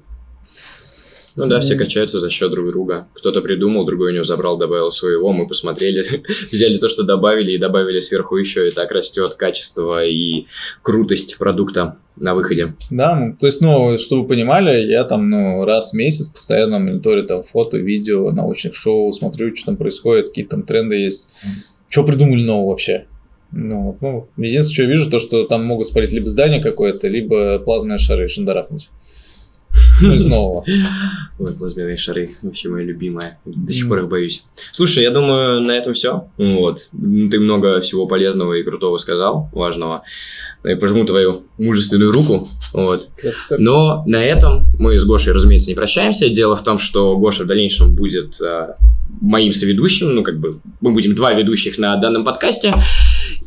ну да, все качаются за счет друг друга. Кто-то придумал, другой у него забрал, добавил своего, мы посмотрели, взяли то, что добавили, и добавили сверху еще, и так растет качество и крутость продукта на выходе. Да, то есть, ну, чтобы вы понимали, я там, ну, раз в месяц постоянно мониторю там фото, видео, научных шоу, смотрю, что там происходит, какие там тренды есть. Что придумали нового вообще? Ну, ну, единственное, что я вижу, то, что там могут спалить либо здание какое-то, либо плазменные шары шандарахнуть. Ну, из нового. Ой, плазменные шары, вообще моя любимая. До сих пор их боюсь. Слушай, я думаю, на этом все. Вот. Ты много всего полезного и крутого сказал, важного. Ну, я пожму твою мужественную руку. Вот. Но на этом мы с Гошей, разумеется, не прощаемся. Дело в том, что Гоша в дальнейшем будет а, моим соведущим, ну, как бы, мы будем два ведущих на данном подкасте.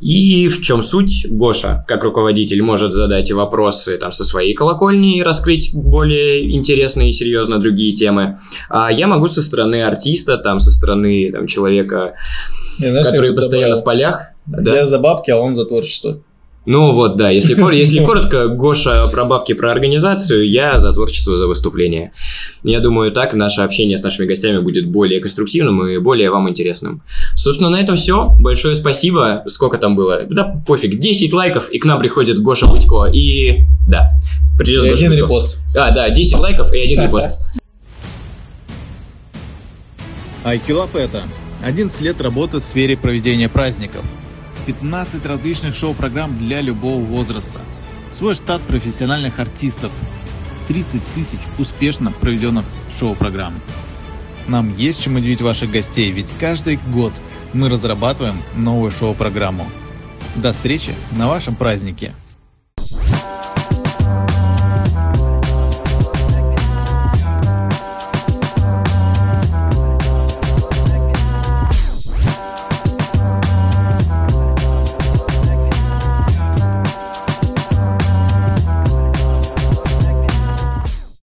И в чем суть? Гоша, как руководитель, может задать вопросы там со своей колокольни и раскрыть более интересные и серьезно другие темы. А я могу со стороны артиста, там, со стороны там, человека, не, знаешь, который постоянно добавил? в полях. Да? Я за бабки, а он за творчество. Ну вот, да, если, если коротко, Гоша про бабки, про организацию, я за творчество, за выступление. Я думаю, так наше общение с нашими гостями будет более конструктивным и более вам интересным. Собственно, на этом все. Большое спасибо. Сколько там было? Да пофиг, 10 лайков, и к нам приходит Гоша Будько. И да, придет и один Будько. репост. А, да, 10 лайков и один репост. Айкилап это 11 лет работы в сфере проведения праздников – 15 различных шоу-программ для любого возраста, свой штат профессиональных артистов, 30 тысяч успешно проведенных шоу-программ. Нам есть чем удивить ваших гостей, ведь каждый год мы разрабатываем новую шоу-программу. До встречи на вашем празднике!